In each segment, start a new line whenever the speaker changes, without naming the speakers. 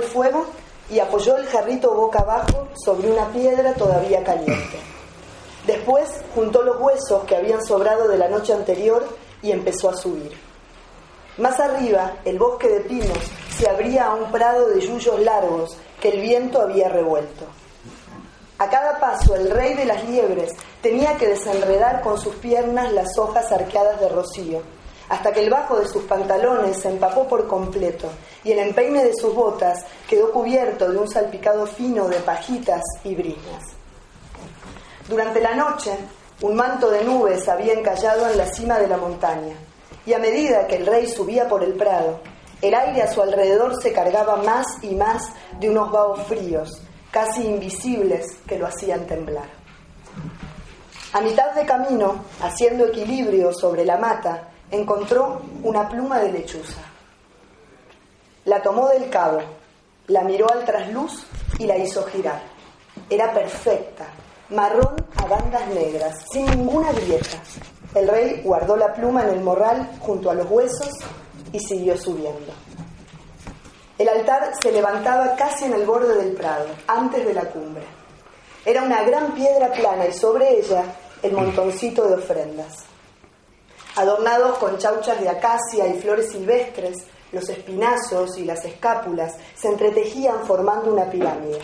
el fuego y apoyó el jarrito boca abajo sobre una piedra todavía caliente. Después juntó los huesos que habían sobrado de la noche anterior y empezó a subir. Más arriba, el bosque de pinos se abría a un prado de yuyos largos que el viento había revuelto. A cada paso, el rey de las liebres tenía que desenredar con sus piernas las hojas arqueadas de rocío hasta que el bajo de sus pantalones se empapó por completo y el empeine de sus botas quedó cubierto de un salpicado fino de pajitas y brisnas. Durante la noche, un manto de nubes había encallado en la cima de la montaña, y a medida que el rey subía por el prado, el aire a su alrededor se cargaba más y más de unos vaos fríos, casi invisibles, que lo hacían temblar. A mitad de camino, haciendo equilibrio sobre la mata, encontró una pluma de lechuza. La tomó del cabo, la miró al trasluz y la hizo girar. Era perfecta, marrón a bandas negras, sin ninguna grieta. El rey guardó la pluma en el morral junto a los huesos y siguió subiendo. El altar se levantaba casi en el borde del prado, antes de la cumbre. Era una gran piedra plana y sobre ella el montoncito de ofrendas. Adornados con chauchas de acacia y flores silvestres, los espinazos y las escápulas se entretejían formando una pirámide.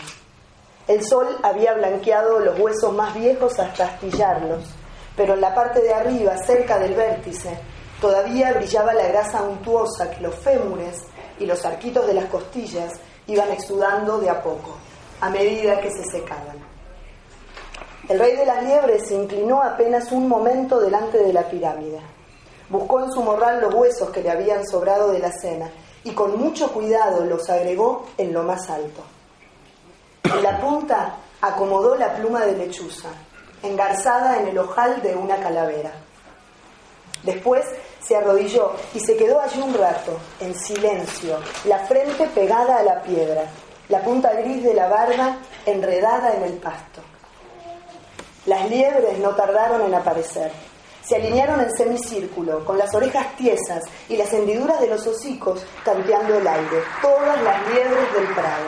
El sol había blanqueado los huesos más viejos hasta astillarlos, pero en la parte de arriba, cerca del vértice, todavía brillaba la grasa untuosa que los fémures y los arquitos de las costillas iban exudando de a poco, a medida que se secaban. El rey de las liebres se inclinó apenas un momento delante de la pirámide. Buscó en su morral los huesos que le habían sobrado de la cena y con mucho cuidado los agregó en lo más alto. En la punta acomodó la pluma de lechuza, engarzada en el ojal de una calavera. Después se arrodilló y se quedó allí un rato, en silencio, la frente pegada a la piedra, la punta gris de la barba enredada en el pasto. Las liebres no tardaron en aparecer se alinearon en semicírculo, con las orejas tiesas y las hendiduras de los hocicos tanteando el aire, todas las liebres del prado.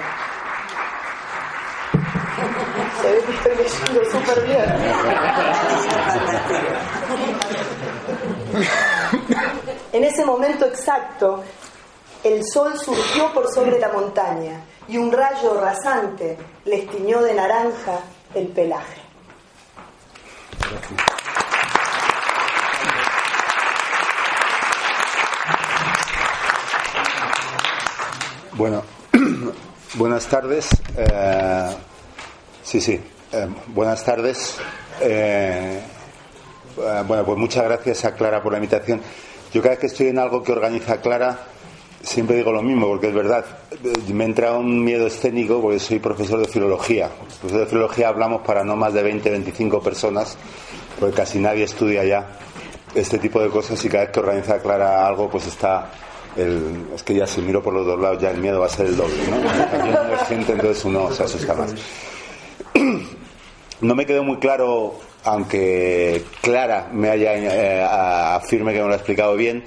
Se ve que estoy leyendo súper bien. En ese momento exacto, el sol surgió por sobre la montaña y un rayo rasante les tiñó de naranja el pelaje.
Bueno, buenas tardes. Eh, sí, sí, eh, buenas tardes. Eh, bueno, pues muchas gracias a Clara por la invitación. Yo cada vez que estoy en algo que organiza Clara, siempre digo lo mismo, porque es verdad. Me entra un miedo escénico porque soy profesor de filología. Profesor de filología hablamos para no más de 20, 25 personas, porque casi nadie estudia ya este tipo de cosas y cada vez que organiza Clara algo, pues está es que ya si miro por los dos lados ya el miedo va a ser el doble, ¿no? También uno siente, entonces uno se asusta más. No me quedó muy claro, aunque Clara me haya eh, afirme que me lo ha explicado bien,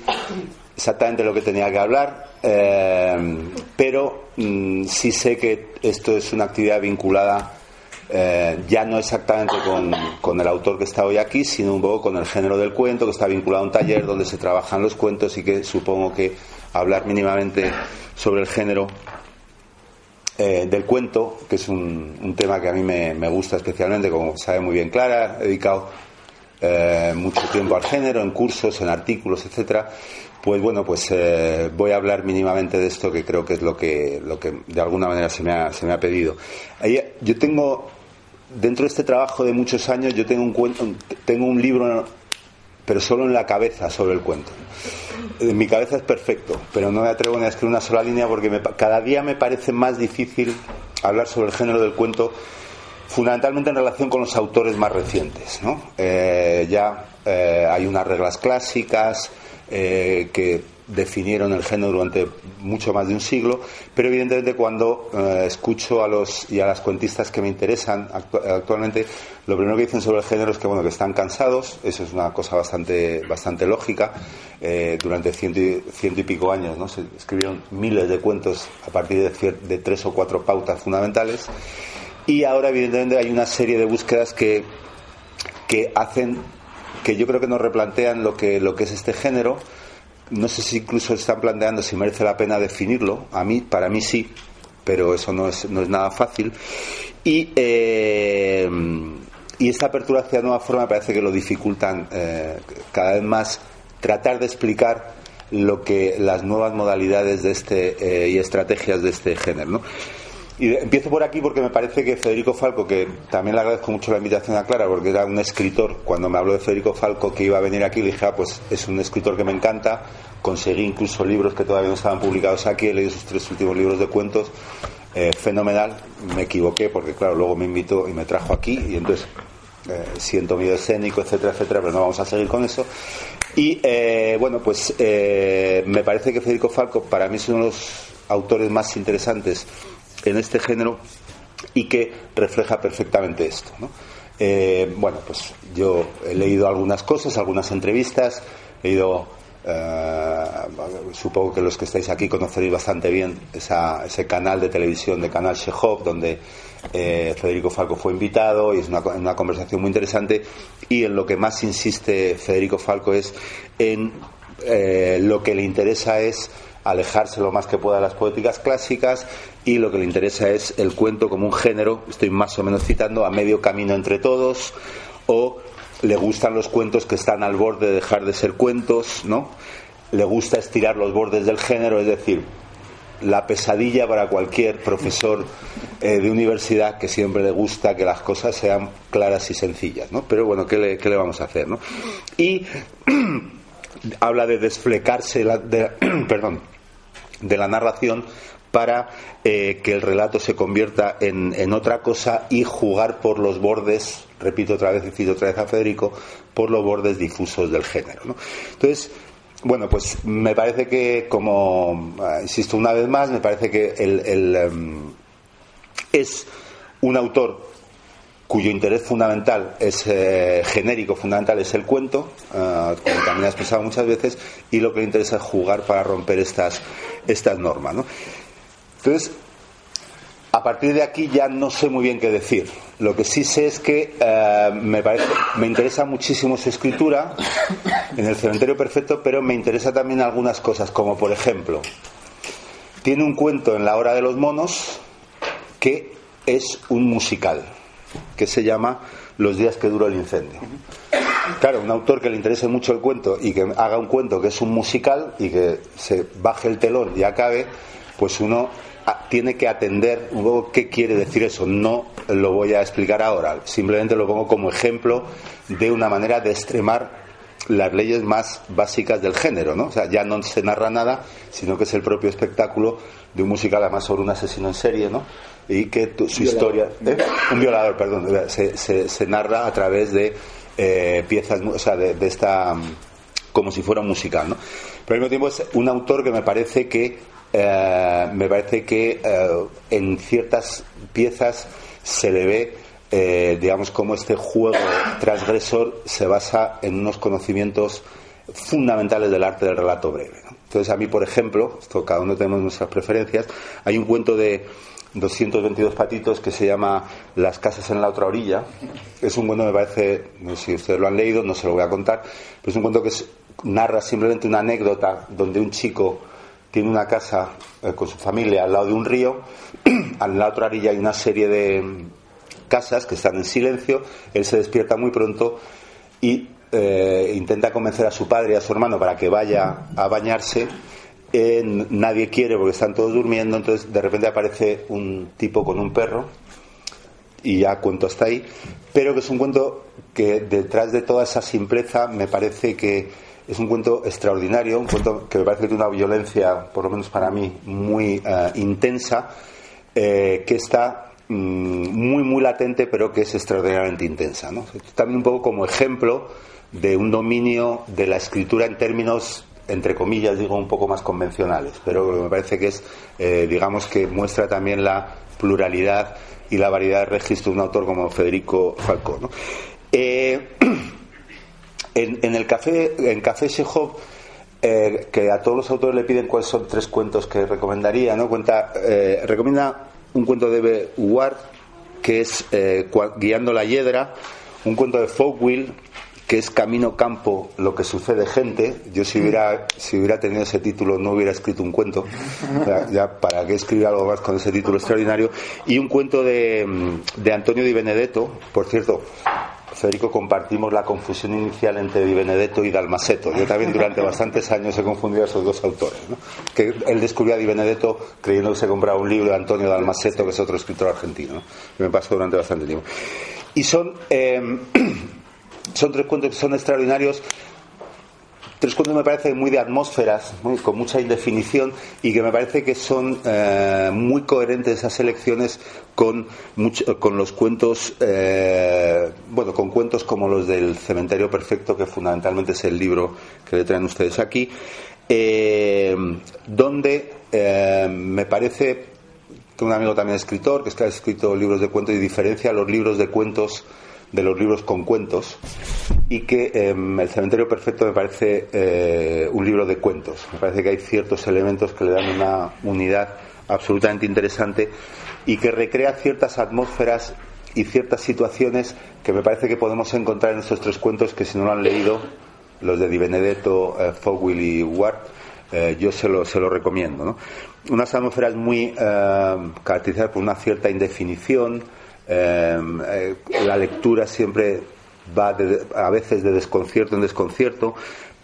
exactamente lo que tenía que hablar, eh, pero mm, sí sé que esto es una actividad vinculada eh, ya no exactamente con, con, el autor que está hoy aquí, sino un poco con el género del cuento, que está vinculado a un taller donde se trabajan los cuentos y que supongo que hablar mínimamente sobre el género eh, del cuento, que es un, tema que a mí me, gusta especialmente, como sabe muy bien Clara, he dedicado eh, mucho tiempo al género, en cursos, en artículos, etcétera. Pues bueno, pues eh, voy a hablar mínimamente de esto, que creo que es lo que, lo que de alguna manera se me ha, se me ha pedido. yo tengo, dentro de este trabajo de muchos años, yo tengo un, tengo un libro pero solo en la cabeza sobre el cuento. En mi cabeza es perfecto, pero no me atrevo ni a escribir una sola línea porque cada día me parece más difícil hablar sobre el género del cuento, fundamentalmente en relación con los autores más recientes. Eh, ya eh, hay unas reglas clásicas eh, que definieron el género durante mucho más de un siglo, pero evidentemente cuando eh, escucho a los y a las cuentistas que me interesan actualmente, lo primero que dicen sobre el género es que bueno que están cansados, eso es una cosa bastante bastante lógica. Eh, durante ciento y, ciento y, pico años, ¿no? Se escribieron miles de cuentos a partir de, de tres o cuatro pautas fundamentales y ahora evidentemente hay una serie de búsquedas que que hacen que yo creo que nos replantean lo que lo que es este género no sé si incluso están planteando si merece la pena definirlo. A mí, para mí sí, pero eso no es, no es nada fácil. Y, eh, y esta apertura hacia nueva forma parece que lo dificultan eh, cada vez más tratar de explicar lo que las nuevas modalidades de este eh, y estrategias de este género. Y empiezo por aquí porque me parece que Federico Falco, que también le agradezco mucho la invitación a Clara, porque era un escritor, cuando me habló de Federico Falco que iba a venir aquí, le dije, ah, pues es un escritor que me encanta, conseguí incluso libros que todavía no estaban publicados aquí, he leído sus tres últimos libros de cuentos, eh, fenomenal, me equivoqué porque claro, luego me invitó y me trajo aquí y entonces eh, siento miedo escénico, etcétera, etcétera, pero no vamos a seguir con eso. Y eh, bueno, pues me parece que Federico Falco para mí es uno de los autores más interesantes en este género y que refleja perfectamente esto. Eh, bueno, pues yo he leído algunas cosas, algunas entrevistas, he ido, eh, supongo que los que estáis aquí conoceréis bastante bien ese canal de televisión de Canal Shehov, donde eh, Federico Falco fue invitado y es una, una, conversación muy interesante. Y en lo que más insiste Federico Falco es en lo que le interesa es alejarse lo más que pueda de las poéticas clásicas y lo que le interesa es el cuento como un género, estoy más o menos citando, a medio camino entre todos, o le gustan los cuentos que están al borde de dejar de ser cuentos, ¿no? Le gusta estirar los bordes del género, es decir, la pesadilla para cualquier profesor eh, de universidad que siempre le gusta que las cosas sean claras y sencillas, ¿no? Pero bueno, ¿qué le, qué le vamos a hacer, ¿no? Y habla de desflecarse, la, de, perdón, de la narración para eh, que el relato se convierta en, otra cosa y jugar por los bordes, repito otra vez, cito otra vez a Federico, por los bordes difusos del género. Entonces, bueno, pues me parece que, como ah, insisto una vez más, me parece que el, em, es un autor cuyo interés fundamental es eh, genérico, fundamental es el cuento, uh, como también ha expresado muchas veces, y lo que le interesa es jugar para romper estas, estas normas. ¿no? Entonces, a partir de aquí ya no sé muy bien qué decir. Lo que sí sé es que eh, me, parece, me interesa muchísimo su escritura en el cementerio perfecto, pero me interesa también algunas cosas, como por ejemplo, tiene un cuento en la hora de los monos que es un musical, que se llama Los días que duró el incendio. Claro, un autor que le interese mucho el cuento y que haga un cuento que es un musical y que se baje el telón y acabe, pues uno tiene que atender poco qué quiere decir eso. No lo voy a explicar ahora, simplemente lo pongo como ejemplo de una manera de extremar las leyes más básicas del género, ¿no? O sea, ya no se narra nada, sino que es el propio espectáculo de un musical, además sobre un asesino en serie, ¿no? Y que su historia, ¿eh? un violador, perdón, se, se, narra a través de eh, piezas, o sea, de, de, esta, como si fuera un musical, ¿no? Pero al mismo tiempo es un autor que me parece que eh, me parece que eh, en ciertas piezas se le ve, digamos, como este juego transgresor se basa en unos conocimientos fundamentales del arte del relato breve. Entonces, a mí, por ejemplo, esto cada uno tenemos nuestras preferencias, hay un cuento de 222 patitos que se llama Las casas en la otra orilla. Es un cuento, me parece, no sé si ustedes lo han leído, no se lo voy a contar, pero es un cuento que narra simplemente una anécdota donde un chico tiene una casa eh, con su familia al lado de un río, a la otra orilla hay una serie de casas que están en silencio, él se despierta muy pronto y eh, intenta convencer a su padre y a su hermano para que vaya a bañarse. Nadie quiere porque están todos durmiendo, entonces de repente aparece un tipo con un perro y ya cuento hasta ahí, pero que es un cuento que detrás de toda esa simpleza me parece que es un cuento extraordinario, un cuento que me parece que tiene una violencia, por lo menos para mí, muy eh, intensa, eh, que está mm, muy, muy latente, pero que es extraordinariamente intensa. También un poco como ejemplo de un dominio de la escritura en términos entre comillas digo, un poco más convencionales, pero me parece que es, eh, digamos que muestra también la pluralidad y la variedad de registro de un autor como Federico Falcó. Eh, en, el café, en Café eh, que a todos los autores le piden cuáles son tres cuentos que recomendaría, ¿no? Cuenta, recomienda un cuento de Ward, que es Guiando la Hiedra, un cuento de Folkwill, que es Camino Campo, lo que sucede gente. Yo si hubiera, si hubiera tenido ese título no hubiera escrito un cuento. Ya, para qué escribir algo más con ese título extraordinario. Y un cuento de, de Antonio Di Benedetto, por cierto. Federico, compartimos la confusión inicial entre Di Benedetto y Dalmaseto. Yo también durante bastantes años he confundido a esos dos autores. Que él descubrió a Di Benedetto creyendo que se compraba un libro de Antonio Dalmaseto, que es otro escritor argentino. Que me pasó durante bastante tiempo. Y son eh, son tres cuentos que son extraordinarios. Tres cuentos me parece muy de atmósferas, con mucha indefinición y que me parece que son eh, muy coherentes esas elecciones con, con los cuentos, eh, bueno, con cuentos como los del Cementerio Perfecto, que fundamentalmente es el libro que le traen ustedes aquí, eh, donde me parece que un amigo también escritor, que ha escrito libros de cuentos y diferencia los libros de cuentos de los libros con cuentos y que em, El Cementerio Perfecto me parece eh, un libro de cuentos. Me parece que hay ciertos elementos que le dan una unidad absolutamente interesante y que recrea ciertas atmósferas y ciertas situaciones que me parece que podemos encontrar en estos tres cuentos que si no lo han leído, los de Di Benedetto, eh, Fogwill y Ward, eh, yo se lo, se lo recomiendo. ¿no? Unas atmósferas muy caracterizadas por una cierta indefinición, eh, la lectura siempre va a veces de desconcierto en desconcierto,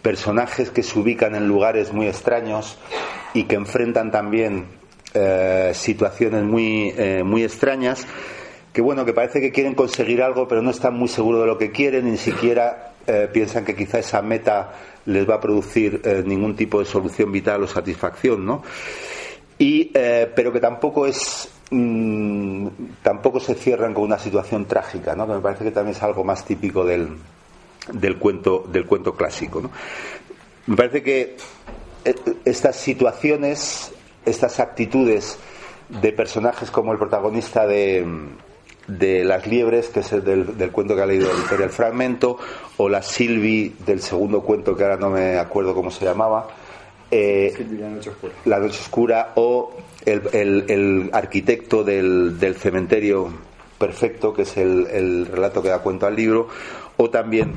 personajes que se ubican en lugares muy extraños y que enfrentan también eh, situaciones muy, eh, muy extrañas, que bueno, que parece que quieren conseguir algo, pero no están muy seguros de lo que quieren, ni siquiera piensan que quizá esa meta les va a producir ningún tipo de solución vital o satisfacción, ¿no? Y, pero que tampoco es Mm, tampoco se cierran con una situación trágica, ¿no? que me parece que también es algo más típico del, del, cuento, del cuento clásico. ¿no? Me parece que eh, estas situaciones, estas actitudes de personajes como el protagonista de, de Las Liebres, que es el del, cuento que ha leído Victoria el Fragmento, o la Silvi del segundo cuento que ahora no me acuerdo cómo se llamaba, eh, la, noche la, noche oscura. o el, arquitecto del, cementerio perfecto, que es el, relato que da cuenta al libro, o también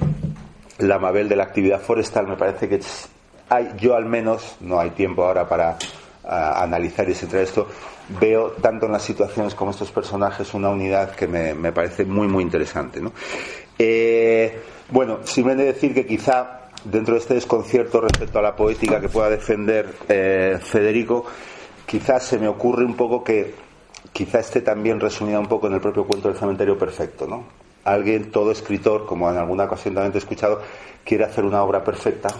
la Mabel de la actividad forestal, me parece que hay, yo al menos, no hay tiempo ahora para analizar y centrar esto, veo tanto en las situaciones como estos personajes una unidad que me, parece muy, muy interesante. ¿no? Eh, bueno, simplemente decir que quizá dentro de este desconcierto respecto a la poética que pueda defender eh, Federico, quizás se me ocurre un poco que quizá esté también resumida un poco en el propio cuento del cementerio perfecto, ¿no? Alguien, todo escritor, como en alguna ocasión también he escuchado, quiere hacer una obra perfecta,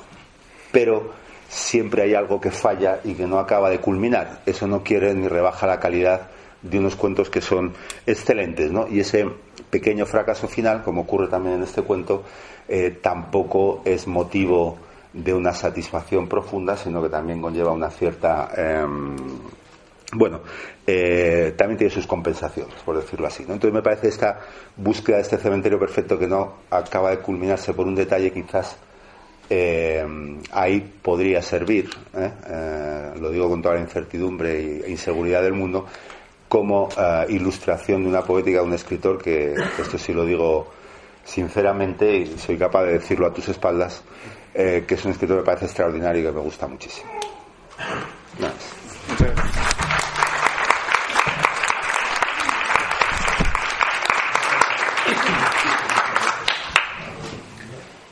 pero siempre hay algo que falla y que no acaba de culminar. Eso no quiere ni rebaja la calidad de unos cuentos que son excelentes, ¿no? Y ese pequeño fracaso final, como ocurre también en este cuento, eh, tampoco es motivo de una satisfacción profunda, sino que también conlleva una cierta. Em, bueno, eh, también tiene sus compensaciones, por decirlo así. Entonces me parece esta búsqueda de este cementerio perfecto que no acaba de culminarse por un detalle quizás em, ahí podría servir, ¿eh? Eh, lo digo con toda la incertidumbre e inseguridad del mundo, como ilustración de una poética de un escritor que, esto sí lo digo sinceramente, y soy capaz de decirlo a tus espaldas, eh, que es un escritor que me parece extraordinario y que me gusta muchísimo.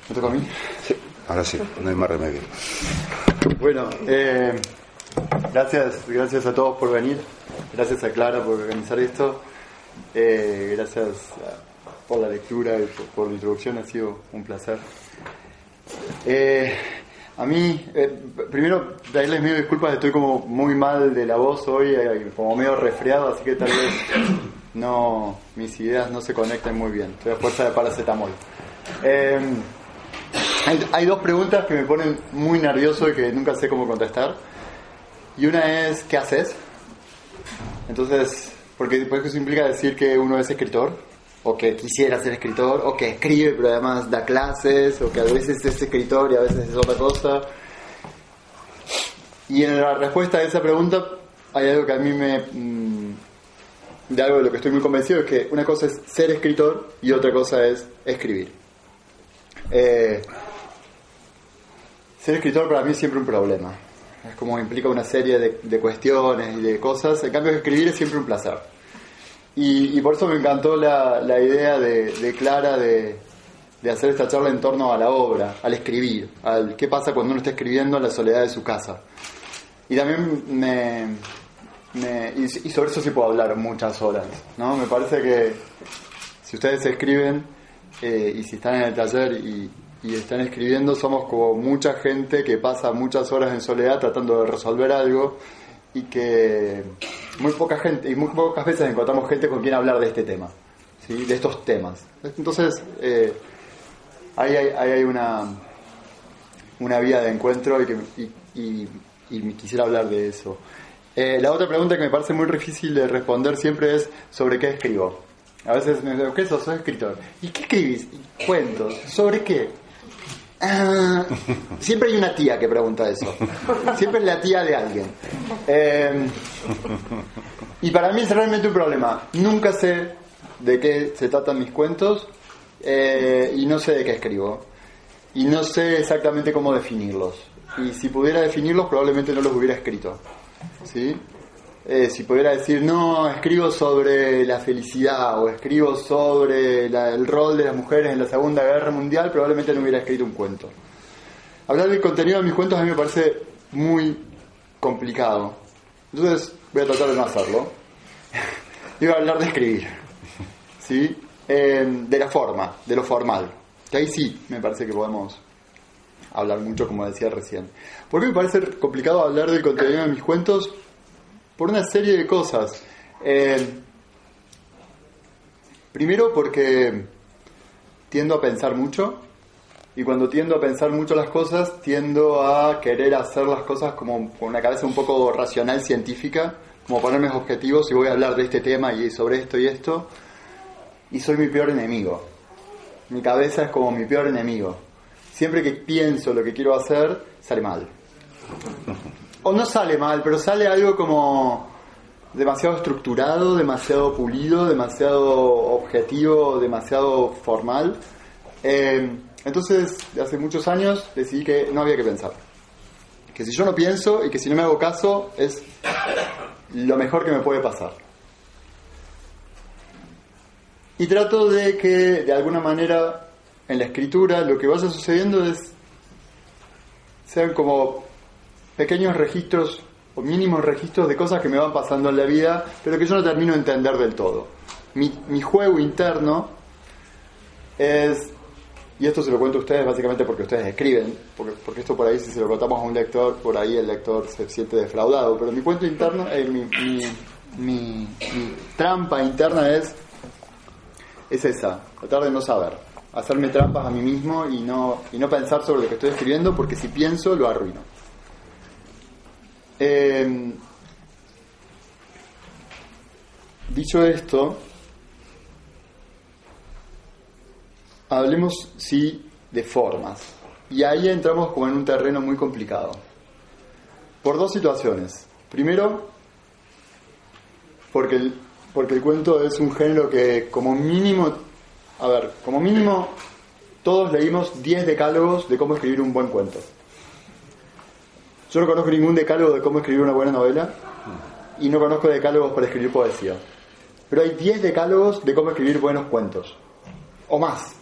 ¿Me toca a mí?
Sí, ahora sí, no hay más remedio.
Bueno, eh, gracias, gracias a todos por venir. Gracias a Clara por organizar esto. Eh, gracias por la lectura y por la introducción, ha sido un placer. Eh, a mí, eh, primero, darles medio disculpas, estoy como muy mal de la voz hoy, eh, como medio resfriado, así que tal vez no, mis ideas no se conecten muy bien. Estoy a fuerza de paracetamol. Hay, hay dos preguntas que me ponen muy nervioso y que nunca sé cómo contestar. Y una es, ¿qué haces? Entonces, porque después eso implica decir que uno es escritor, o que quisiera ser escritor, o que escribe pero además da clases, o que a veces es escritor y a veces es otra cosa. Y en la respuesta a esa pregunta hay algo que a mí me... mm, de algo de lo que estoy muy convencido es que una cosa es ser escritor y otra cosa es escribir. Eh, ser escritor para mí es siempre un problema. Es como implica una serie de, de cuestiones y de cosas. En cambio, escribir es siempre un placer. Y, y por eso me encantó la, la idea de, de Clara de, de hacer esta charla en torno a la obra, al escribir, al qué pasa cuando uno está escribiendo en la soledad de su casa. Y también me, me- y, sobre eso sí puedo hablar muchas horas, ¿no? Me parece que si ustedes escriben eh, y si están en el taller y, y están escribiendo, somos como mucha gente que pasa muchas horas en soledad tratando de resolver algo y que muy poca gente y muy pocas veces encontramos gente con quien hablar de este tema, ¿sí? de estos temas. Entonces, eh, ahí hay, ahí hay una, una vía de encuentro y, que, y, quisiera hablar de eso. Eh, la otra pregunta que me parece muy difícil de responder siempre es sobre qué escribo. A veces me digo, ¿qué sos? Escritor. ¿Y qué escribís? Cuentos. ¿Sobre qué? Ah, siempre hay una tía que pregunta eso. Siempre es la tía de alguien. Eh, y para mí es realmente un problema. Nunca sé de qué se tratan mis cuentos eh, y no sé de qué escribo. Y no sé exactamente cómo definirlos. Y si pudiera definirlos, probablemente no los hubiera escrito. ¿Sí? Eh, si pudiera decir, no, escribo sobre la felicidad o escribo sobre el rol de las mujeres en la Segunda Guerra Mundial, probablemente no hubiera escrito un cuento. Hablar del contenido de mis cuentos a mí me parece muy complicado. Entonces voy a tratar de no hacerlo. voy a hablar de escribir. ¿Sí? Eh, de la forma, de lo formal. Que ahí sí me parece que podemos hablar mucho, como decía recién. ¿Por qué me parece complicado hablar del contenido de mis cuentos? Por una serie de cosas. Eh, primero porque tiendo a pensar mucho y cuando tiendo a pensar mucho las cosas tiendo a querer hacer las cosas como con una cabeza un poco racional científica, como ponerme objetivos y voy a hablar de este tema y sobre esto y esto y soy mi peor enemigo. Mi cabeza es como mi peor enemigo. Siempre que pienso lo que quiero hacer, sale mal. O no sale mal, pero sale algo como demasiado estructurado, demasiado pulido, demasiado objetivo, demasiado formal. Eh, entonces, hace muchos años decidí que no había que pensar. Que si yo no pienso y que si no me hago caso es lo mejor que me puede pasar. Y trato de que de alguna manera en la escritura lo que vaya sucediendo es sean como pequeños registros o mínimos registros de cosas que me van pasando en la vida, pero que yo no termino de entender del todo. Mi, juego interno es, y esto se lo cuento a ustedes básicamente porque ustedes escriben, porque, porque esto por ahí si se lo contamos a un lector, por ahí el lector se siente defraudado, pero mi cuento interno, eh, mi trampa interna es, es esa, tratar de no saber, hacerme trampas a mí mismo y no, y no pensar sobre lo que estoy escribiendo porque si pienso lo arruino. Eh, dicho esto, hablemos sí de formas. Y ahí entramos como en un terreno muy complicado. Por dos situaciones. Primero, porque el, porque el cuento es un género que como mínimo, a ver, como mínimo todos leímos 10 decálogos de cómo escribir un buen cuento. Yo no conozco ningún decálogo de cómo escribir una buena novela y no conozco decálogos para escribir poesía. Pero hay 10 decálogos de cómo escribir buenos cuentos. O más.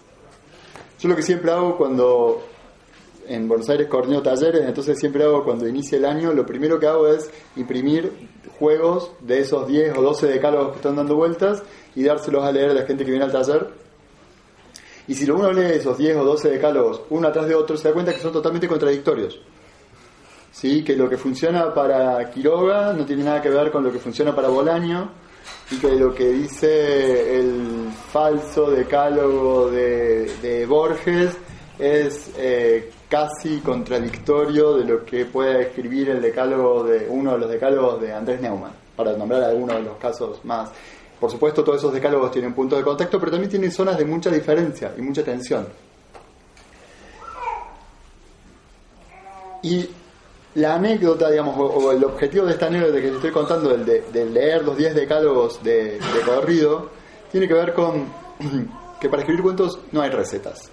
Yo lo que siempre hago cuando en Buenos Aires coordino talleres, entonces siempre hago cuando inicia el año, lo primero que hago es imprimir juegos de esos 10 o 12 decálogos que están dando vueltas y dárselos a leer a la gente que viene al taller. Y si uno lee esos 10 o 12 decálogos uno atrás de otro, se da cuenta que son totalmente contradictorios. ¿Sí? Que lo que funciona para Quiroga no tiene nada que ver con lo que funciona para Bolaño y que lo que dice el falso decálogo de, de Borges es eh, casi contradictorio de lo que puede escribir el decálogo de uno de los decálogos de Andrés Neumann, para nombrar algunos de los casos más. Por supuesto, todos esos decálogos tienen puntos de contexto, pero también tienen zonas de mucha diferencia y mucha tensión. Y la anécdota, digamos, o, el objetivo de esta anécdota que te estoy contando, del de, leer los 10 decálogos de, de corrido, tiene que ver con que para escribir cuentos no hay recetas.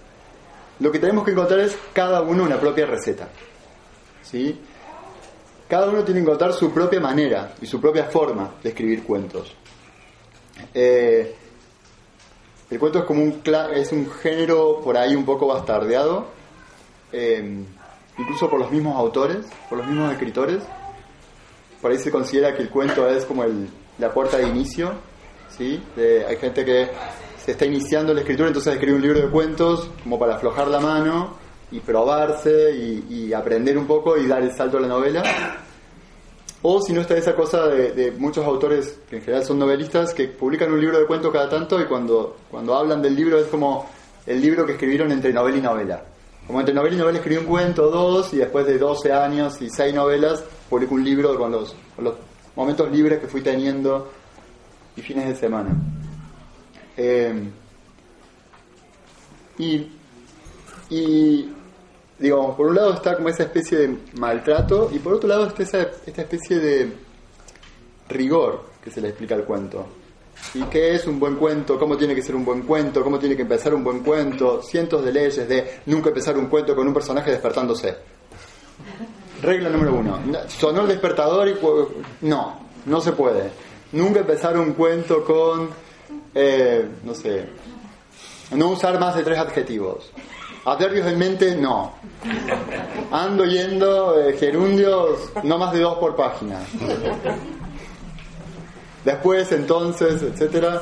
Lo que tenemos que encontrar es cada uno una propia receta. ¿Sí? Cada uno tiene que encontrar su propia manera y su propia forma de escribir cuentos. Eh, el cuento es como un, es un género por ahí un poco bastardeado. Eh, incluso por los mismos autores, por los mismos escritores. Por ahí se considera que el cuento es como el, la puerta de inicio. ¿sí? hay gente que se está iniciando la escritura, entonces escribe un libro de cuentos como para aflojar la mano y probarse y, aprender un poco y dar el salto a la novela. O si no está esa cosa de, de, muchos autores, que en general son novelistas, que publican un libro de cuentos cada tanto y cuando, cuando hablan del libro es como el libro que escribieron entre novela y novela. Como entre novela y novela escribí un cuento, dos, y después de 12 años y 6 novelas, publico un libro con los, momentos libres que fui teniendo y fines de semana. Eh, y, y, digamos, por un lado está como esa especie de maltrato, y por otro lado está esa, esta especie de rigor que se le explica al cuento. ¿Y qué es un buen cuento? ¿Cómo tiene que ser un buen cuento? ¿Cómo tiene que empezar un buen cuento? Cientos de leyes de nunca empezar un cuento con un personaje despertándose. Regla número uno. Sonó el despertador y... No, no se puede. Nunca empezar un cuento con... Eh, no sé. No usar más de tres adjetivos. Adverbios en mente, no. Ando yendo eh, gerundios, no más de dos por página después, entonces, etcétera,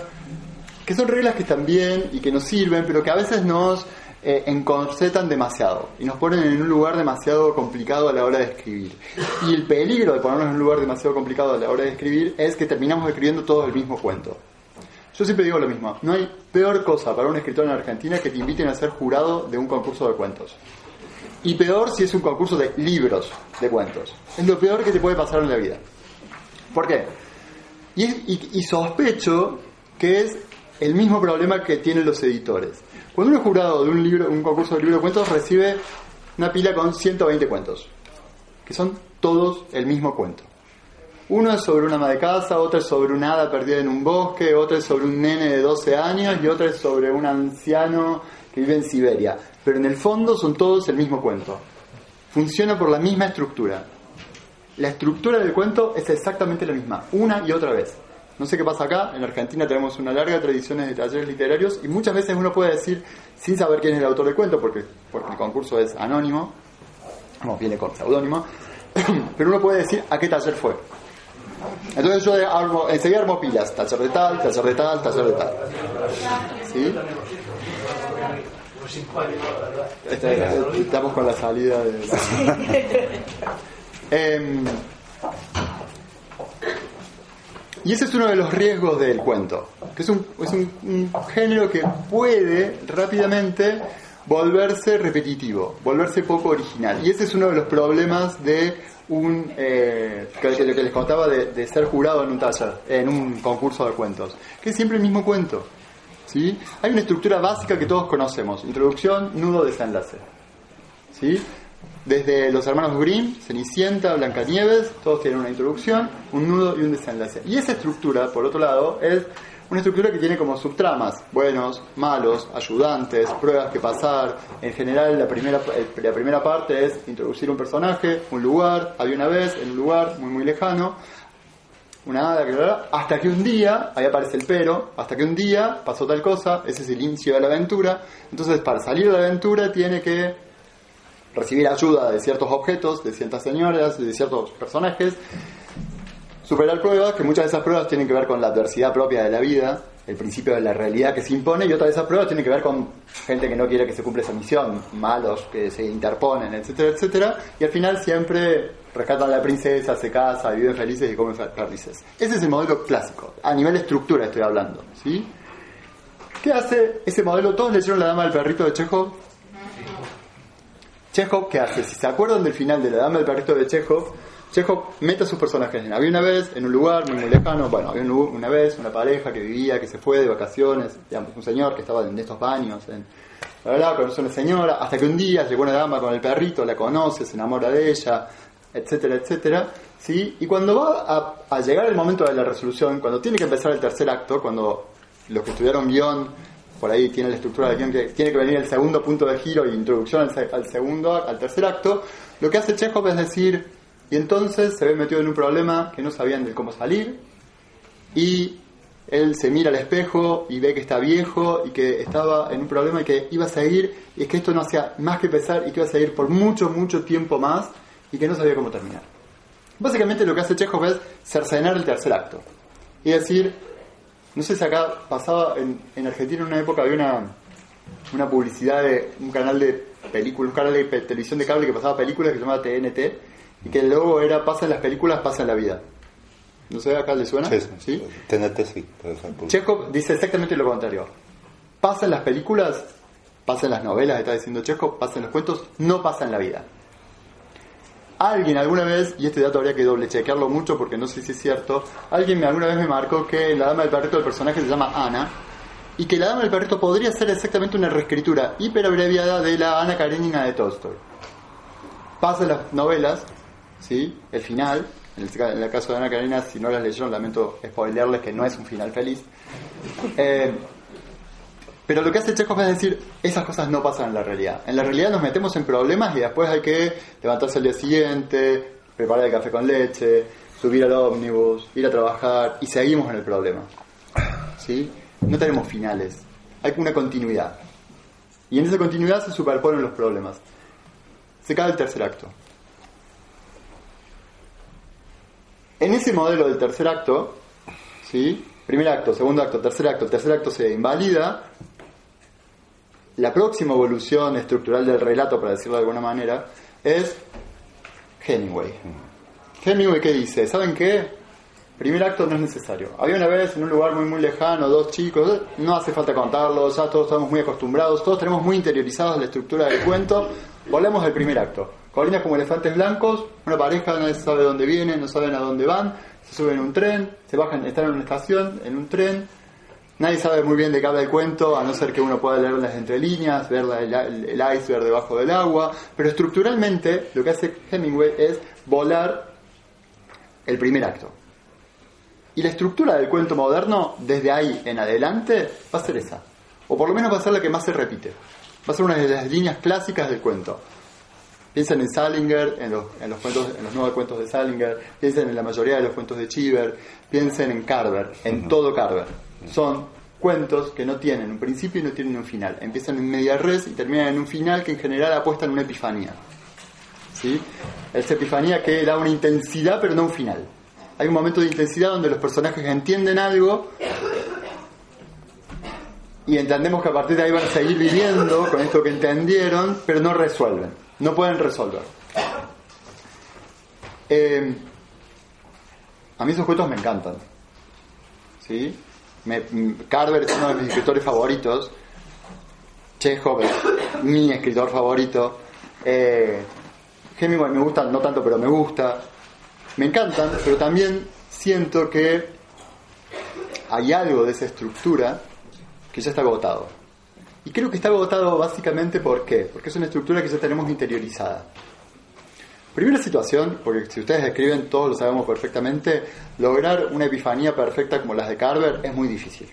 que son reglas que están bien y que nos sirven, pero que a veces nos eh, demasiado y nos ponen en un lugar demasiado complicado a la hora de escribir. Y el peligro de ponernos en un lugar demasiado complicado a la hora de escribir es que terminamos escribiendo todo el mismo cuento. Yo siempre digo lo mismo, no hay peor cosa para un escritor en Argentina que te inviten a ser jurado de un concurso de cuentos. Y peor si es un concurso de libros de cuentos. Es lo peor que te puede pasar en la vida. ¿Por qué? Y, sospecho que es el mismo problema que tienen los editores. Cuando es jurado de un libro, un concurso de libro de cuentos, recibe una pila con 120 cuentos, que son todos el mismo cuento. Uno es sobre una ama de casa, otro es sobre un hada perdida en un bosque, otro es sobre un nene de 12 años y otro es sobre un anciano que vive en Siberia. Pero en el fondo son todos el mismo cuento. Funciona por la misma estructura. La estructura del cuento es exactamente la misma, una y otra vez. No sé qué pasa acá, en Argentina tenemos una larga tradición de talleres literarios y muchas veces uno puede decir, sin saber quién es el autor del cuento, porque, porque el concurso es anónimo, como viene con seudónimo, pero uno puede decir a qué taller fue. Entonces yo armo, enseguida armo pilas, taller de tal, taller de tal, taller de tal. Este, estamos con la salida de... Em, y ese es uno de los riesgos del cuento, que es, un, género que puede rápidamente volverse repetitivo, volverse poco original. Y ese es uno de los problemas de un eh, que, les contaba de, ser jurado en un taller, en un concurso de cuentos, que es siempre el mismo cuento. ¿sí? Hay una estructura básica que todos conocemos, introducción, nudo, desenlace. ¿sí? Desde los hermanos Grimm, Cenicienta, Blancanieves, todos tienen una introducción, un nudo y un desenlace. Y esa estructura, por otro lado, es una estructura que tiene como subtramas, buenos, malos, ayudantes, pruebas que pasar. En general, la primera, la primera parte es introducir un personaje, un lugar, había una vez, en un lugar muy muy lejano, una hada, hasta que un día, ahí aparece el pero, hasta que un día pasó tal cosa, ese es el inicio de la aventura. Entonces, para salir de la aventura tiene que recibir ayuda de ciertos objetos, de ciertas señoras, de ciertos personajes, superar pruebas, que muchas de esas pruebas tienen que ver con la adversidad propia de la vida, el principio de la realidad que se impone, y otras de esas pruebas tienen que ver con gente que no quiere que se cumpla esa misión, malos que se interponen, etcétera, etcétera, y al final siempre rescatan a la princesa, se casa, viven felices y comen felices. Ese es el modelo clásico, a nivel estructura estoy hablando, ¿sí? ¿Qué hace ese modelo? ¿Todos leyeron La Dama del Perrito de Chekhov? Chekhov, ¿qué hace? Si se acuerdan del final de La Dama del Perrito de Chekhov, Chekhov mete a sus personajes en había una vez, en un lugar muy, muy lejano, bueno, había una vez una pareja que vivía, que se fue de vacaciones, digamos, un señor que estaba en estos baños, en, la conoce a una señora, hasta que un día llegó una dama con el perrito, la conoce, se enamora de ella, etcétera, etcétera, ¿sí? Y cuando va a, llegar el momento de la resolución, cuando tiene que empezar el tercer acto, cuando los que estudiaron guion, por ahí tiene la estructura de que tiene que venir el segundo punto de giro y introducción al, segundo, al tercer acto, lo que hace Chekhov es decir, y entonces se ve metido en un problema que no sabían de cómo salir, y él se mira al espejo y ve que está viejo y que estaba en un problema y que iba a seguir, y que esto no hacía más que pesar y que iba a seguir por mucho, mucho tiempo más y que no sabía cómo terminar. Básicamente lo que hace Chekhov es cercenar el tercer acto. Y decir, no sé si acá pasaba, en, en Argentina en una época había una, una publicidad de un canal de películas, un canal de televisión de cable que pasaba películas que se llamaba TNT y que el logo era pasa en las películas, pasa en la vida. ¿No sé, acá le suena?
Sí, TNT sí.
Chekhov dice exactamente lo contrario. Pasa en las películas, pasa en las novelas, está diciendo Chekhov, pasa en los cuentos, no pasa en la vida. Alguien alguna vez, y este dato habría que doble chequearlo mucho porque no sé si es cierto, alguien alguna vez me marcó que la dama del perrito del personaje se llama Ana y que la dama del perrito podría ser exactamente una reescritura hiperabreviada de la Ana Karenina de Tolstoy. Pasa las novelas, ¿sí? el final, en el, caso de Ana Karenina, si no las leyeron, lamento spoilearles que no es un final feliz. Eh, pero lo que hace Chekhov es decir, esas cosas no pasan en la realidad. En la realidad nos metemos en problemas y después hay que levantarse al día siguiente, preparar el café con leche, subir al ómnibus, ir a trabajar y seguimos en el problema. ¿Sí? No tenemos finales, hay una continuidad. Y en esa continuidad se superponen los problemas. Se cae el tercer acto. En ese modelo del tercer acto, ¿sí? primer acto, segundo acto, tercer acto, tercer acto se invalida, la próxima evolución estructural del relato, para decirlo de alguna manera, es Hemingway. Hemingway, ¿qué dice? ¿Saben qué? Primer acto no es necesario. Había una vez en un lugar muy muy lejano, dos chicos, no hace falta contarlos, ya todos estamos muy acostumbrados, todos tenemos muy interiorizados la estructura del cuento. Volvemos al primer acto. Colinas como elefantes blancos, una pareja no sabe dónde vienen, no saben a dónde van, se suben en un tren, se bajan, están en una estación, en un tren, Nadie sabe muy bien de qué habla el cuento, a no ser que uno pueda leer las entrelíneas, ver el, iceberg debajo del agua, pero estructuralmente lo que hace Hemingway es volar el primer acto. Y la estructura del cuento moderno, desde ahí en adelante, va a ser esa. O por lo menos va a ser la que más se repite. Va a ser una de las líneas clásicas del cuento. Piensen en Salinger, en los, en los, cuentos, en los nuevos cuentos de Salinger, piensen en la mayoría de los cuentos de Cheever, piensen en Carver, en todo Carver son cuentos que no tienen un principio y no tienen un final. Empiezan en media res y terminan en un final que en general apuesta en una epifanía. ¿Sí? Esa epifanía que da una intensidad pero no un final. Hay un momento de intensidad donde los personajes entienden algo y entendemos que a partir de ahí van a seguir viviendo con esto que entendieron, pero no resuelven, no pueden resolver. Eh, a mí esos cuentos me encantan. ¿Sí? Me, Carver es uno de mis escritores favoritos. Chekhov es mi escritor favorito. Eh, Hemingway me gusta, no tanto, pero me gusta. Me encantan, pero también siento que hay algo de esa estructura que ya está agotado. Y creo que está agotado básicamente ¿por? Porque es una estructura que ya tenemos interiorizada. Primera situación, porque si ustedes escriben, todos lo sabemos perfectamente, lograr una epifanía perfecta como las de Carver es muy difícil.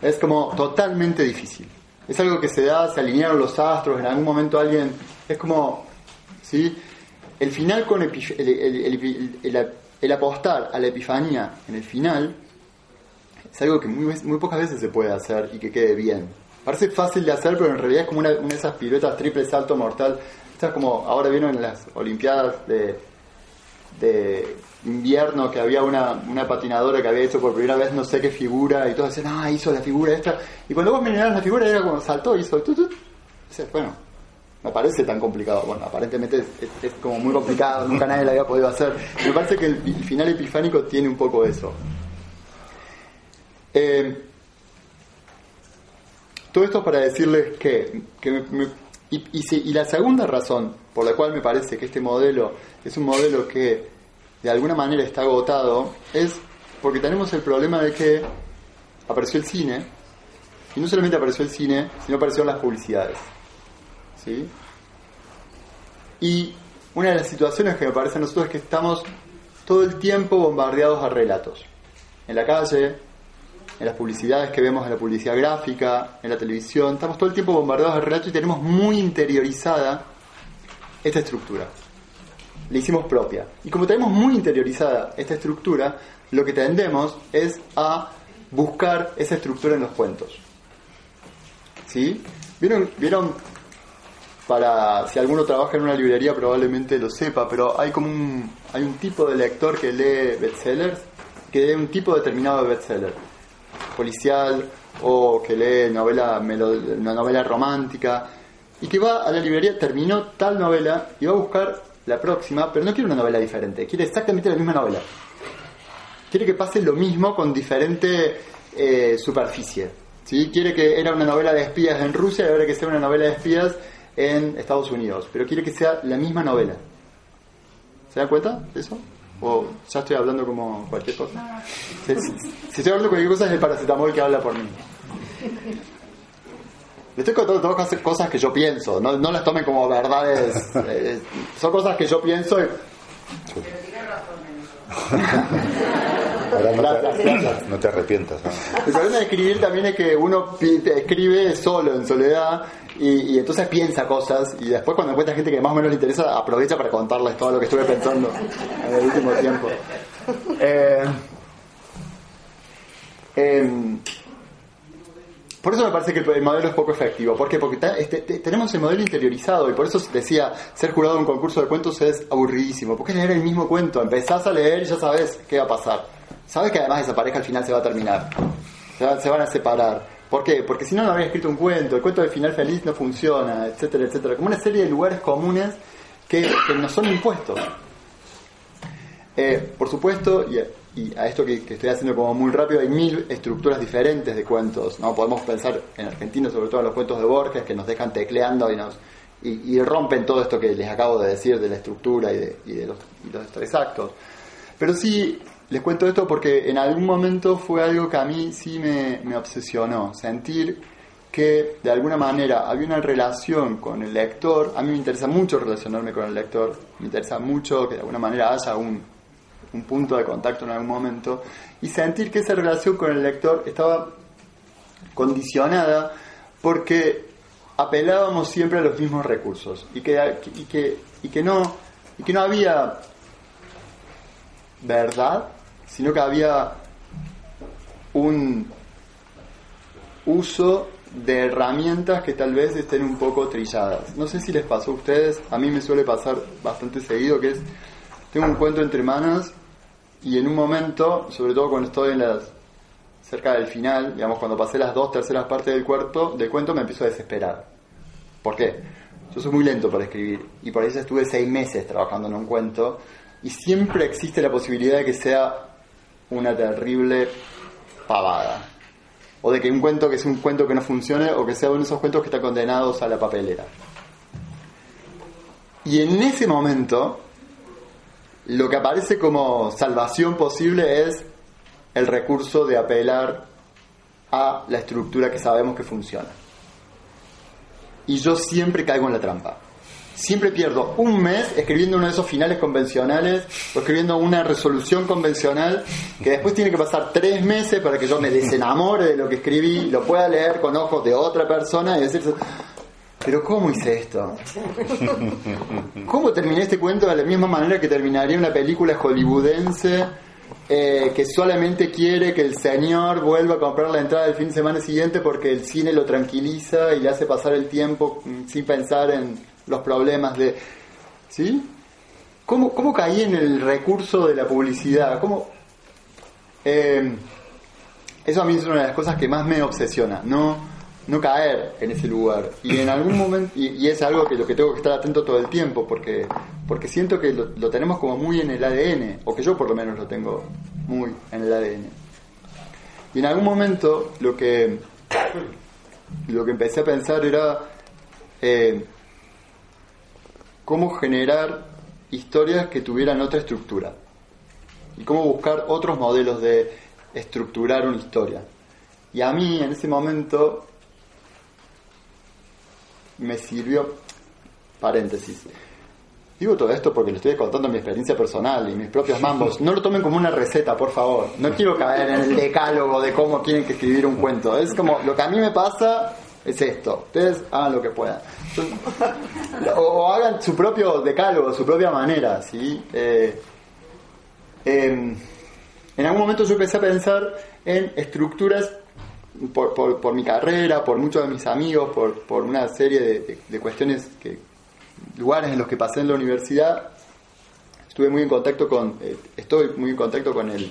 Es como totalmente difícil. Es algo que se da, se alinearon los astros, en algún momento alguien... Es como, ¿sí? El final con el, el, apostar a la epifanía en el final es algo que muy, muy pocas veces se puede hacer y que quede bien. Parece fácil de hacer, pero en realidad es como una, una de esas piruetas triple salto mortal esto es como ahora vino en las Olimpiadas de, de invierno que había una, una, patinadora que había hecho por primera vez no sé qué figura y todos decían, ah, hizo la figura esta. Y cuando vos mirabas la figura era como saltó, hizo bueno, me parece tan complicado. Bueno, aparentemente es, como muy complicado, nunca nadie lo había podido hacer. Me parece que el, final epifánico tiene un poco eso. Eh, todo esto para decirles que, que me, Y, y, la segunda razón por la cual me parece que este modelo es un modelo que de alguna manera está agotado es porque tenemos el problema de que apareció el cine, y no solamente apareció el cine, sino aparecieron las publicidades. ¿Sí? Y una de las situaciones que me parece a nosotros es que estamos todo el tiempo bombardeados a relatos. En la calle, en las publicidades que vemos en la publicidad gráfica, en la televisión, estamos todo el tiempo bombardeados a relatos y tenemos muy interiorizada esta estructura. La hicimos propia. Y como tenemos muy interiorizada esta estructura, lo que tendemos es a buscar esa estructura en los cuentos. ¿Sí? ¿Vieron, ¿Vieron para si alguno trabaja en una librería probablemente lo sepa, pero hay como un hay un tipo de lector que lee bestsellers, que lee un tipo determinado de bestseller, policial o que lee novela una novela romántica y que va a la librería, terminó tal novela y va a buscar la próxima, pero no quiere una novela diferente, quiere exactamente la misma novela. Quiere que pase lo mismo con diferente eh, superficie. ¿sí? Quiere que era una novela de espías en Rusia y ahora que sea una novela de espías en Estados Unidos, pero quiere que sea la misma novela. ¿Se dan cuenta de eso? ¿O ya estoy hablando como cualquier cosa? Si, estoy hablando cualquier cosa es el paracetamol que habla por mí. Le estoy contando todas cosas que yo pienso, no, no las tomen como verdades. Eh, son cosas que yo pienso y...
no, te, arrepientas.
El problema de escribir también es que uno escribe solo, en soledad, y, entonces piensa cosas, y después cuando encuentra gente que más o menos le interesa, aprovecha para contarles todo lo que estuve pensando en el último tiempo. Eh, em, por eso me parece que el modelo es poco efectivo. ¿Por qué? Porque este, tenemos el modelo interiorizado y por eso decía, ser jurado en un concurso de cuentos es aburridísimo. Porque es leer el mismo cuento. Empezás a leer y ya sabes qué va a pasar. Sabes que además esa pareja al final se va a terminar. Se, van a separar. ¿Por qué? Porque si no, no habría escrito un cuento. El cuento del final feliz no funciona, etcétera, etcétera. Como una serie de lugares comunes que, que nos son impuestos. Eh, por supuesto, y y a esto que, estoy haciendo como muy rápido, hay mil estructuras diferentes de cuentos. ¿no? Podemos pensar en Argentina, sobre todo en los cuentos de Borges, que nos dejan tecleando y, nos, y, rompen todo esto que les acabo de decir de la estructura y de, y de los, los, tres actos. Pero sí, les cuento esto porque en algún momento fue algo que a mí sí me, obsesionó, sentir que de alguna manera había una relación con el lector, a mí me interesa mucho relacionarme con el lector, me interesa mucho que de alguna manera haya un un punto de contacto en algún momento, y sentir que esa relación con el lector estaba condicionada porque apelábamos siempre a los mismos recursos y que, y que, y que, no, y que no había verdad, sino que había un uso de herramientas que tal vez estén un poco trilladas. No sé si les pasó a ustedes, a mí me suele pasar bastante seguido, que es, tengo un cuento entre manos y en un momento, sobre todo cuando estoy en las cerca del final, digamos, cuando pasé las dos terceras partes del, cuarto, del cuento, me empiezo a desesperar. ¿Por qué? Yo soy muy lento para escribir y por eso estuve seis meses trabajando en un cuento y siempre existe la posibilidad de que sea una terrible pavada. O de que un cuento que es un cuento que no funcione o que sea uno de esos cuentos que están condenados a la papelera. Y en ese momento lo que aparece como salvación posible es el recurso de apelar a la estructura que sabemos que funciona. Y yo siempre caigo en la trampa. Siempre pierdo un mes escribiendo uno de esos finales convencionales o escribiendo una resolución convencional que después tiene que pasar tres meses para que yo me desenamore de lo que escribí, lo pueda leer con ojos de otra persona y decir, pero ¿cómo hice esto? ¿Cómo terminé este cuento de la misma manera que terminaría una película hollywoodense eh, que solamente quiere que el señor vuelva a comprar la entrada del fin de semana siguiente porque el cine lo tranquiliza y le hace pasar el tiempo mm, sin pensar en los problemas de... ¿Sí? ¿Cómo, cómo caí en el recurso de la publicidad? ¿Cómo... Eh, eso a mí es una de las cosas que más me obsesiona. No no caer en ese lugar. Y en algún momento, y, es algo que lo que tengo que estar atento todo el tiempo, porque, porque siento que lo, tenemos como muy en el ADN, o que yo por lo menos lo tengo muy en el ADN. Y en algún momento lo que, lo que empecé a pensar era, eh, cómo generar historias que tuvieran otra estructura y cómo buscar otros modelos de estructurar una historia. Y a mí en ese momento me sirvió, paréntesis, Digo todo esto porque le estoy contando mi experiencia personal y mis propios mambos. No lo tomen como una receta, por favor. No quiero caer en el decálogo de cómo tienen que escribir un cuento. Es como lo que a mí me pasa es esto. Ustedes hagan lo que puedan. O, hagan su propio decálogo, su propia manera. ¿sí? Eh, em, en algún momento yo empecé a pensar en estructuras por, por, mi carrera, por muchos de mis amigos, por, por una serie de cuestiones que, lugares en los que pasé en la universidad, estuve muy en contacto con, eh, estoy muy en contacto con el,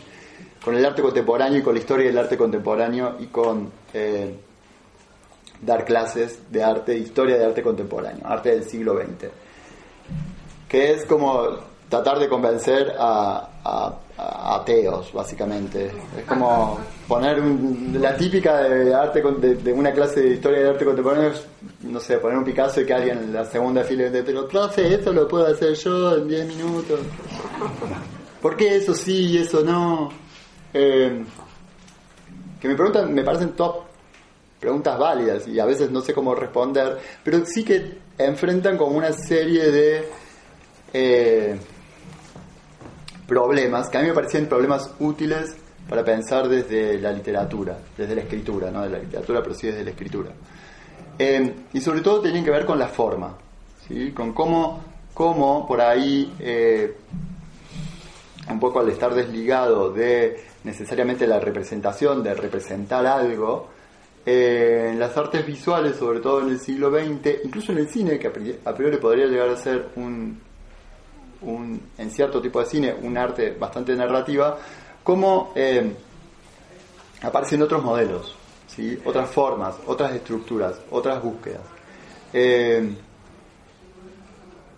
con el arte contemporáneo y con la historia del arte contemporáneo y con eh, dar clases de arte, historia de arte contemporáneo, arte del siglo XX, que es como tratar de convencer a, ateos, básicamente. Es como poner la típica de arte de, una clase de historia de arte contemporáneo, no sé, poner un Picasso y que alguien en la segunda fila de lo clase, eso lo puedo hacer yo en 10 minutos. ¿Por qué eso sí y eso no? Eh, que me preguntan, me parecen top preguntas válidas y a veces no sé cómo responder, pero sí que enfrentan como una serie de eh, problemas, que a mí me parecían problemas útiles para pensar desde la literatura, desde la escritura, no de la literatura, pero sí desde la escritura. Eh, y sobre todo tenían que ver con la forma, ¿sí? con cómo, cómo por ahí, eh, un poco al estar desligado de necesariamente la representación, de representar algo, eh, en las artes visuales, sobre todo en el siglo XX, incluso en el cine, que a priori podría llegar a ser un, en cierto tipo de cine un arte bastante narrativa, como eh, aparecen otros modelos, ¿sí? otras formas, otras estructuras, otras búsquedas. Eh,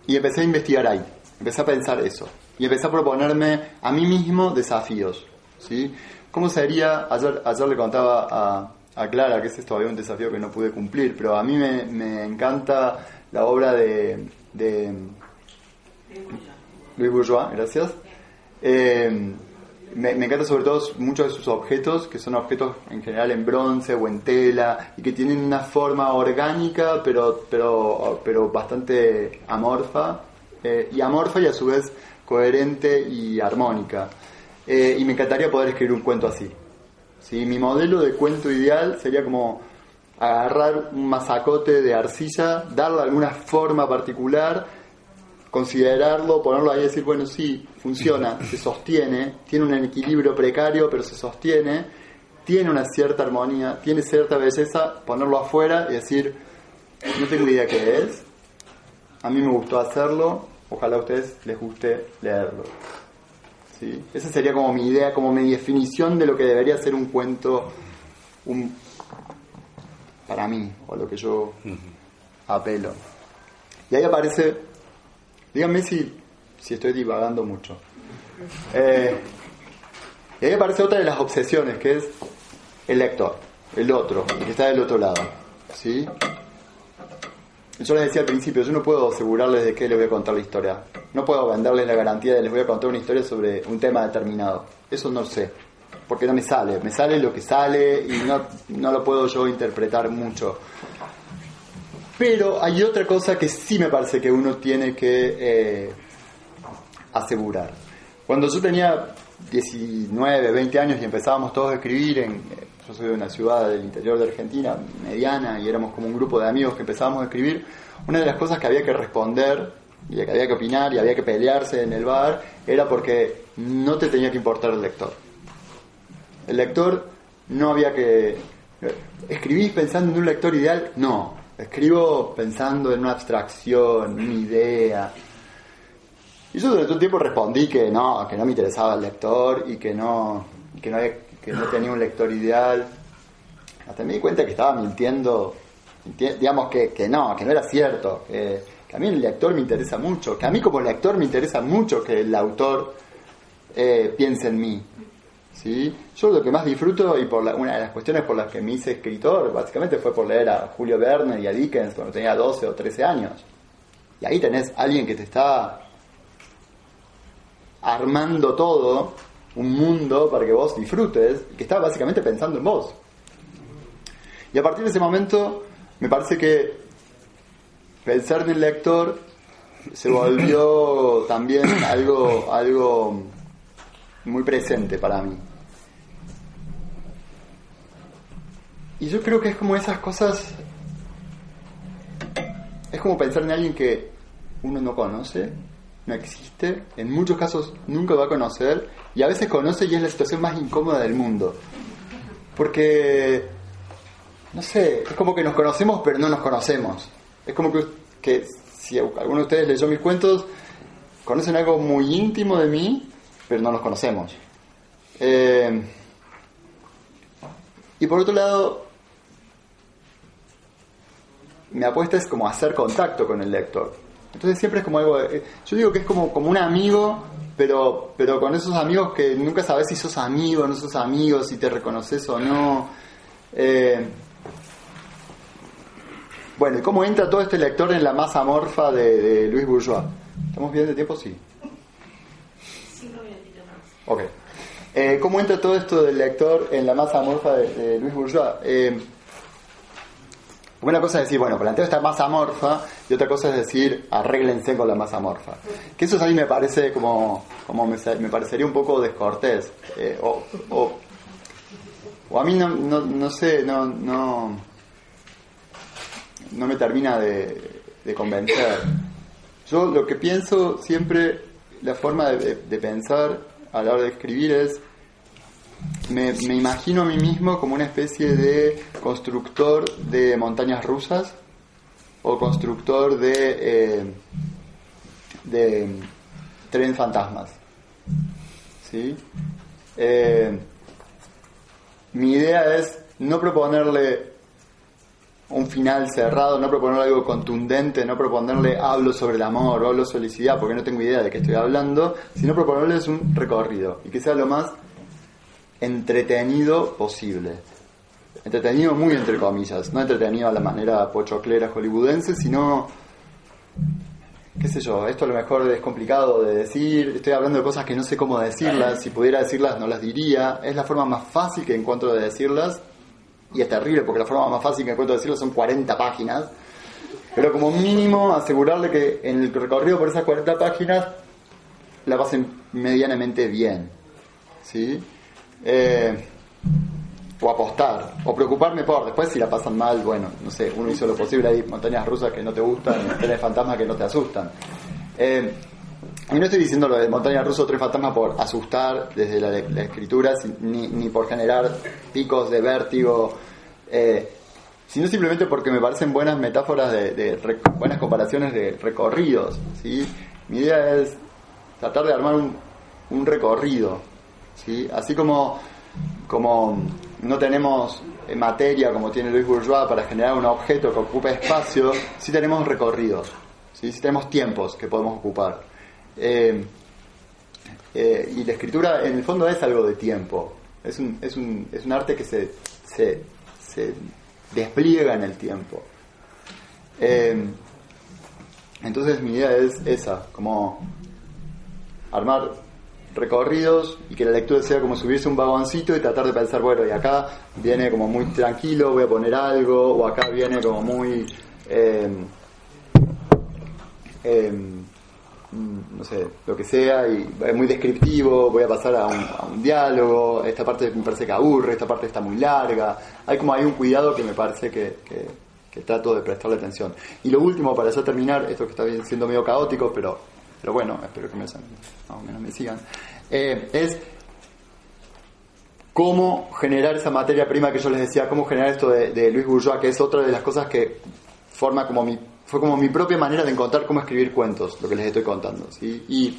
y empecé a investigar ahí, empecé a pensar eso, y empecé a proponerme a mí mismo desafíos. ¿sí? ¿Cómo sería? Ayer, ayer le contaba a, a Clara que ese es todavía un desafío que no pude cumplir, pero a mí me, me encanta la obra de, de Louis Bourgeois, gracias. Eh, me, encanta sobre todo muchos de sus objetos, que son objetos en general en bronce o en tela, y que tienen una forma orgánica, pero, pero, pero bastante amorfa, eh, y amorfa y a su vez coherente y armónica. Eh, y me encantaría poder escribir un cuento así. ¿Sí? Mi modelo de cuento ideal sería como agarrar un masacote de arcilla, darle alguna forma particular, considerarlo, ponerlo ahí y decir, bueno, sí, funciona, se sostiene, tiene un equilibrio precario, pero se sostiene, tiene una cierta armonía, tiene cierta belleza, ponerlo afuera y decir, no tengo idea qué es, a mí me gustó hacerlo, ojalá a ustedes les guste leerlo. ¿Sí? Esa sería como mi idea, como mi definición de lo que debería ser un cuento un, para mí, o lo que yo apelo. Y ahí aparece Díganme si, si estoy divagando mucho. Eh, y ahí aparece otra de las obsesiones, que es el lector, el otro, el que está del otro lado. ¿sí? Yo les decía al principio, yo no puedo asegurarles de qué les voy a contar la historia. No puedo venderles la garantía de les voy a contar una historia sobre un tema determinado. Eso no sé, porque no me sale. Me sale lo que sale y no, no lo puedo yo interpretar mucho. Pero hay otra cosa que sí me parece que uno tiene que eh, asegurar. Cuando yo tenía 19, 20 años y empezábamos todos a escribir, en, yo soy de una ciudad del interior de Argentina, mediana, y éramos como un grupo de amigos que empezábamos a escribir, una de las cosas que había que responder y que había que opinar y había que pelearse en el bar era porque no te tenía que importar el lector. El lector no había que... ¿Escribís pensando en un lector ideal? No, Escribo pensando en una abstracción, una idea. Y yo durante un tiempo respondí que no, que no me interesaba el lector y que no, que no, que no tenía un lector ideal. Hasta me di cuenta que estaba mintiendo, digamos que, que no, que no era cierto, que, a mí el lector me interesa mucho, que a mí como lector me interesa mucho que el autor eh, piense en mí. ¿sí? Yo lo que más disfruto y por una de las cuestiones por las que me hice escritor básicamente fue por leer a Julio Verne y a Dickens cuando tenía 12 o 13 años. Y ahí tenés alguien que te está armando todo, un mundo para que vos disfrutes, que está básicamente pensando en vos. Y a partir de ese momento, me parece que pensar en el lector se volvió también algo, algo muy presente para mí. Y yo creo que es como esas cosas, es como pensar en alguien que uno no conoce, no existe, en muchos casos nunca va a conocer, y a veces conoce y es la situación más incómoda del mundo. Porque, no sé, es como que nos conocemos pero no nos conocemos. Es como que, que si alguno de ustedes leyó mis cuentos, conocen algo muy íntimo de mí, pero no nos conocemos. Eh, y por otro lado, mi apuesta es como hacer contacto con el lector. Entonces siempre es como algo, yo digo que es como, como un amigo, pero, pero con esos amigos que nunca sabes si sos amigo no sos amigo, si te reconoces o no. Eh, bueno, ¿y cómo entra todo este lector en la masa morfa de, Luis Bourgeois? ¿Estamos bien de tiempo? Sí. Cinco minutitos más. Ok. Eh, ¿Cómo entra todo esto del lector en la masa morfa de, Luis Bourgeois? Eh, una cosa es decir, bueno, planteo esta masa morfa y otra cosa es decir, arréglense con la masa morfa. Que eso a mí me parece como, como me, parecería un poco descortés. Eh, o, o, o, a mí no, no, no sé, no, no, no me termina de, convencer. Yo lo que pienso siempre, la forma de, pensar a la hora de escribir es, me, imagino a mí mismo como una especie de constructor de montañas rusas o constructor de, eh, de tren fantasmas. ¿Sí? Eh, mi idea es no proponerle un final cerrado, no proponer algo contundente, no proponerle hablo sobre el amor o hablo sobre felicidad porque no tengo idea de qué estoy hablando, sino proponerles un recorrido y que sea lo más entretenido posible. Entretenido muy entre comillas, no entretenido a la manera pochoclera hollywoodense, sino, qué sé yo, esto a lo mejor es complicado de decir, estoy hablando de cosas que no sé cómo decirlas, si pudiera decirlas no las diría, es la forma más fácil que encuentro de decirlas y es terrible porque la forma más fácil que encuentro de decirlo son 40 páginas, pero como mínimo asegurarle que en el recorrido por esas 40 páginas la pasen medianamente bien, ¿sí? Eh, o apostar, o preocuparme por después si la pasan mal, bueno, no sé, uno hizo lo posible, hay montañas rusas que no te gustan, montañas fantasmas que no te asustan. Eh, y no estoy diciendo lo de montaña rusa o tres fantasmas por asustar desde la, escritura, ni, ni, por generar picos de vértigo, eh, sino simplemente porque me parecen buenas metáforas, de, buenas comparaciones de recorridos. ¿sí? Mi idea es tratar de armar un, un recorrido. ¿Sí? Así como, como no tenemos materia como tiene Luis Bourgeois para generar un objeto que ocupe espacio, sí tenemos recorridos, ¿sí? tenemos tiempos que podemos ocupar. Eh, eh, y la escritura en el fondo es algo de tiempo, es un, es un, es un arte que se, se, se, despliega en el tiempo. Eh, entonces mi idea es esa, como armar recorridos y que la lectura sea como subirse un vagoncito y tratar de pensar, bueno, y acá viene como muy tranquilo, voy a poner algo, o acá viene como muy... Eh, Mm, no sé, lo que sea, y es muy descriptivo, voy a pasar a un, diálogo, esta parte me parece que aburre, esta parte está muy larga, hay como hay un cuidado que me parece que, que, trato de prestarle atención. Y lo último, para ya terminar, esto que está siendo medio caótico, pero, pero bueno, espero que me, sigan, eh, es cómo generar esa materia prima que yo les decía, cómo generar esto de, Luis Bourgeois, que es otra de las cosas que forma como mi fue como mi propia manera de encontrar cómo escribir cuentos, lo que les estoy contando. Y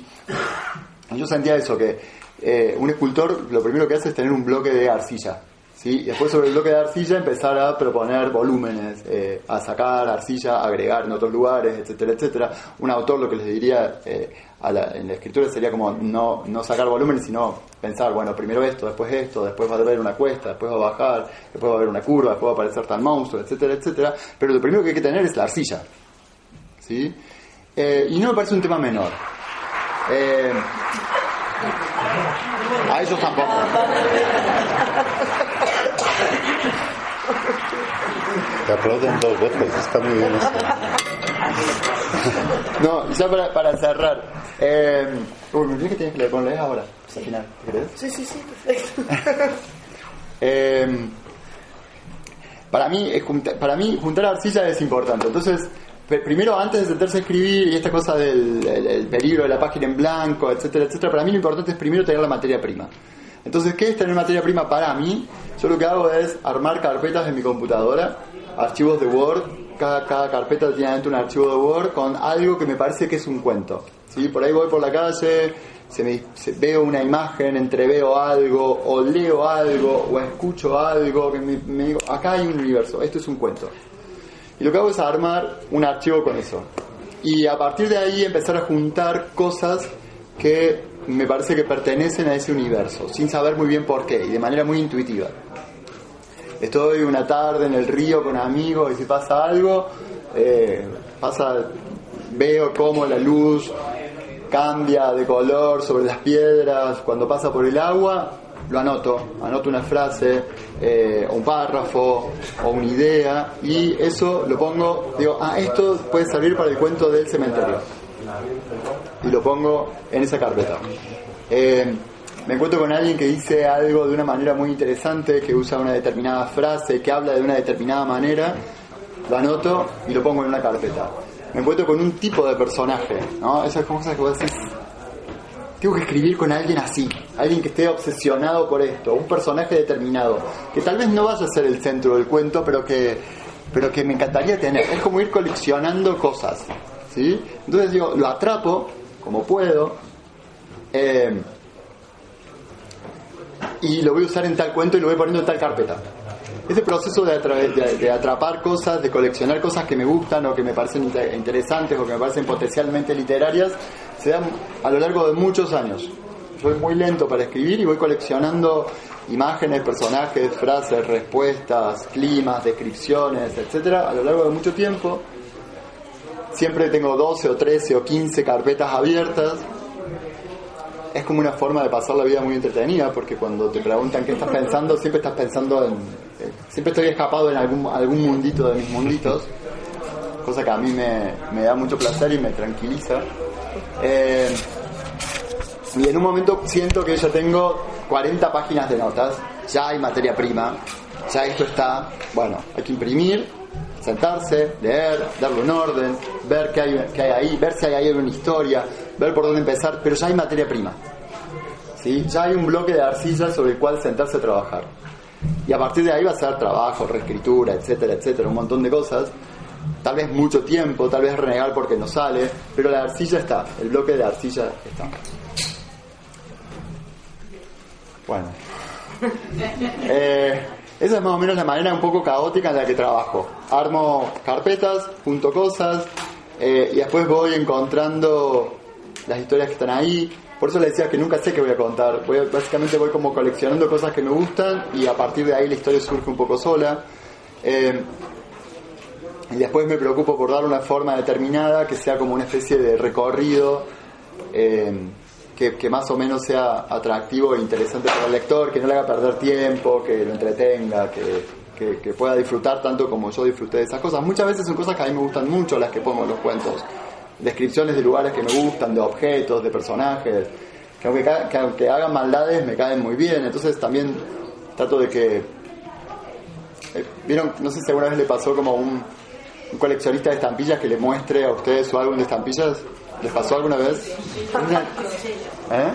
yo sentía eso, que eh, un escultor lo primero que hace es tener un bloque de arcilla. ¿Sí? Después sobre el bloque de arcilla empezar a proponer volúmenes, eh, a sacar arcilla, agregar en otros lugares, etcétera, etcétera. Un autor lo que les diría eh, en la escritura sería como no, no sacar volúmenes, sino pensar, bueno, primero esto, después esto, después va a haber una cuesta, después va a bajar, después va a haber una curva, después va a aparecer tal monstruo, etcétera, etcétera. Pero lo primero que hay que tener es la arcilla. ¿sí? Eh, y no me parece un tema menor. A ellos tampoco.
Te aplauden dos veces, está muy bien esto.
No, ya para, para cerrar. Eh, uy, me olvidé que tienes que leer, ponle ahora, al final, ¿querés?
Sí, sí, sí, perfecto.
Eh, para mí, para mí juntar arcilla es importante. Entonces, primero antes de sentarse a escribir y esta cosa del el- el peligro de la página en blanco, etcétera, etcétera, para mí lo importante es primero tener la materia prima. Entonces, ¿qué es tener materia prima para mí? Yo lo que hago es armar carpetas en mi computadora, archivos de Word. Cada, cada carpeta tiene adentro un archivo de Word con algo que me parece que es un cuento. ¿sí? Por ahí voy por la calle, veo una imagen, entreveo algo, o leo algo, o escucho algo, que me, me digo, acá hay un universo, esto es un cuento. Y lo que hago es armar un archivo con eso. Y a partir de ahí empezar a juntar cosas que me parece que pertenecen a ese universo, sin saber muy bien por qué, y de manera muy intuitiva. Estoy una tarde en el río con amigos y si pasa algo, eh, pasa, veo cómo la luz cambia de color sobre las piedras. Cuando pasa por el agua, lo anoto, anoto una frase, eh, un párrafo o una idea y eso lo pongo, digo, ah, esto puede servir para el cuento del cementerio y lo pongo en esa carpeta. Eh, me encuentro con alguien que dice algo de una manera muy interesante, que usa una determinada frase, que habla de una determinada manera, lo anoto y lo pongo en una carpeta. Me encuentro con un tipo de personaje, ¿no? Esas cosas que vos decís, tengo que escribir con alguien así, alguien que esté obsesionado por esto, un personaje determinado, que tal vez no vaya a ser el centro del cuento, pero que, pero que me encantaría tener. Es como ir coleccionando cosas, ¿sí? Entonces digo, lo atrapo como puedo, eh, y lo voy a usar en tal cuento y lo voy poniendo en tal carpeta. Ese proceso de, atra- de- de atrapar cosas, de coleccionar cosas que me gustan o que me parecen inter- interesantes o que me parecen potencialmente literarias, se da a lo largo de muchos años. Soy muy lento para escribir y voy coleccionando imágenes, personajes, frases, respuestas, climas, descripciones, etcétera, a lo largo de mucho tiempo. Siempre tengo 12 o 13 o 15 carpetas abiertas es como una forma de pasar la vida muy entretenida porque cuando te preguntan qué estás pensando siempre estás pensando en eh, siempre estoy escapado en algún algún mundito de mis munditos cosa que a mí me, me da mucho placer y me tranquiliza. Eh, y en un momento siento que ya tengo 40 páginas de notas ya hay materia prima ya esto está bueno hay que imprimir sentarse, leer, darle un orden, ver qué hay, qué hay ahí, ver si hay ahí una historia, ver por dónde empezar, pero ya hay materia prima. ¿sí? Ya hay un bloque de arcilla sobre el cual sentarse a trabajar. Y a partir de ahí va a ser trabajo, reescritura, etcétera, etcétera, un montón de cosas. Tal vez mucho tiempo, tal vez renegar porque no sale, pero la arcilla está, el bloque de arcilla está. Bueno. Eh, esa es más o menos la manera un poco caótica en la que trabajo. Armo carpetas, junto cosas eh, y después voy encontrando las historias que están ahí. Por eso le decía que nunca sé qué voy a contar. Básicamente voy como coleccionando cosas que me gustan y a partir de ahí la historia surge un poco sola. Eh, y después me preocupo por darle una forma determinada que sea como una especie de recorrido eh, que, más o menos sea atractivo e interesante para el lector, que no le haga perder tiempo, que lo entretenga, que, que- pueda disfrutar tanto como yo disfruté de esas cosas. Muchas veces son cosas que a mí me gustan mucho las que pongo en los cuentos. Descripciones de lugares que me gustan, de objetos, de personajes, que aunque, que aunque hagan maldades me caen muy bien. Entonces también trato de que... eh, ¿Vieron? No sé si alguna vez le pasó como un, un coleccionista de estampillas que le muestre a ustedes su álbum de estampillas. ¿Les pasó alguna vez? ¿Eh?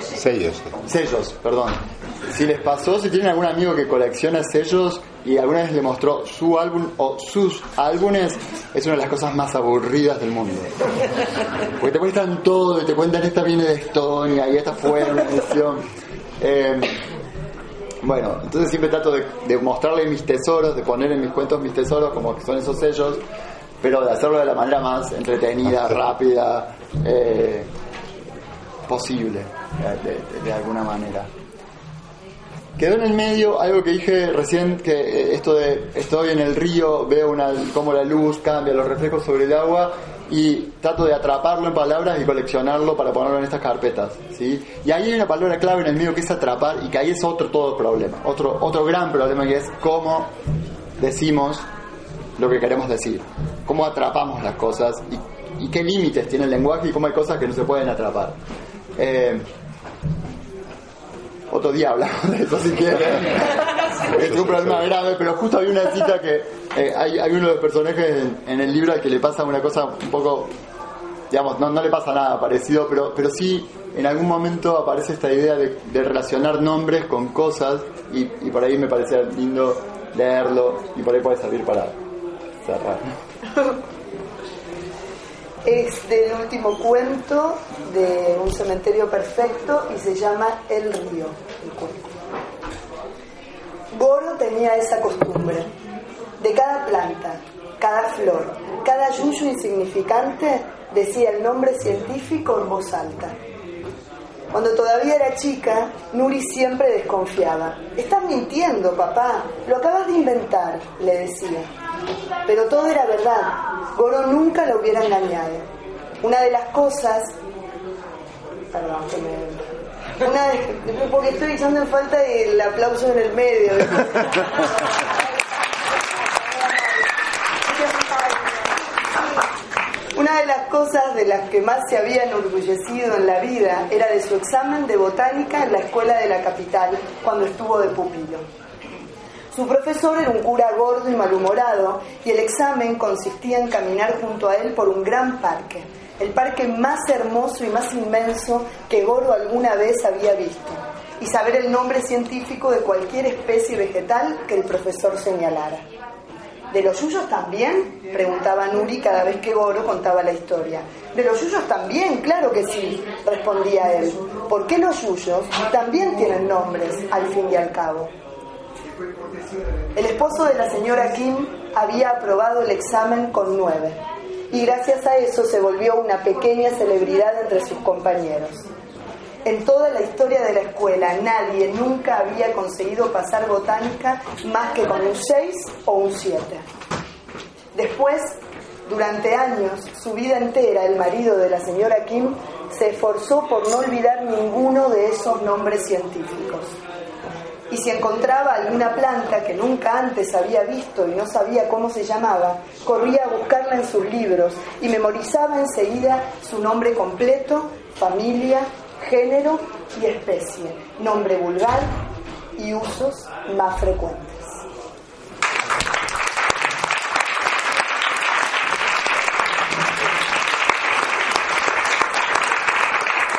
Sellos.
Sellos, perdón. Si les pasó, si tienen algún amigo que colecciona sellos y alguna vez le mostró su álbum o sus álbumes, es una de las cosas más aburridas del mundo. Porque te muestran todo y te cuentan esta viene de Estonia y esta fue una edición. Eh, bueno, entonces siempre trato de, de mostrarle mis tesoros, de poner en mis cuentos mis tesoros como que son esos sellos, pero de hacerlo de la manera más entretenida, rápida, eh, posible, de, de- de alguna manera. Quedó en el medio algo que dije recién, que eh, esto de estoy en el río, veo una, cómo la luz cambia, los reflejos sobre el agua, y trato de atraparlo en palabras y coleccionarlo para ponerlo en estas carpetas. ¿sí? Y ahí hay una palabra clave en el medio que es atrapar y que ahí es otro todo problema, otro, otro gran problema que es cómo decimos lo que queremos decir, cómo atrapamos las cosas y, y qué límites tiene el lenguaje y cómo hay cosas que no se pueden atrapar. Eh, otro día hablamos de eso si quieren. es un problema grave, pero justo había una cita que eh, hay, hay, uno de los personajes en, el libro al que le pasa una cosa un poco, digamos, no, no le pasa nada parecido, pero, pero sí en algún momento aparece esta idea de, de relacionar nombres con cosas y, y, por ahí me parecía lindo leerlo y por ahí puede servir para.
Es del último cuento de Un cementerio perfecto y se llama El río. Goro tenía esa costumbre. De cada planta, cada flor, cada yuyo insignificante decía el nombre científico en voz alta. Cuando todavía era chica, Nuri siempre desconfiaba. Estás mintiendo, papá. Lo acabas de inventar, le decía. Pero todo era verdad. Goro nunca lo hubiera engañado. Una de las cosas... Perdón, que me... Una de... Porque estoy echando en falta el aplauso en el medio. Una de las cosas de las que más se había enorgullecido en la vida era de su examen de botánica en la escuela de la capital cuando estuvo de pupilo. Su profesor era un cura gordo y malhumorado y el examen consistía en caminar junto a él por un gran parque, el parque más hermoso y más inmenso que Goro alguna vez había visto, y saber el nombre científico de cualquier especie vegetal que el profesor señalara. ¿De los yuyos también? preguntaba Nuri cada vez que Goro contaba la historia. ¿De los yuyos también? Claro que sí, respondía él. ¿Por qué los yuyos también tienen nombres, al fin y al cabo? El esposo de la señora Kim había aprobado el examen con nueve y gracias a eso se volvió una pequeña celebridad entre sus compañeros. En toda la historia de la escuela nadie nunca había conseguido pasar botánica más que con un 6 o un 7. Después, durante años, su vida entera, el marido de la señora Kim se esforzó por no olvidar ninguno de esos nombres científicos. Y si encontraba alguna planta que nunca antes había visto y no sabía cómo se llamaba, corría a buscarla en sus libros y memorizaba enseguida su nombre completo, familia, género y especie, nombre vulgar y usos más frecuentes.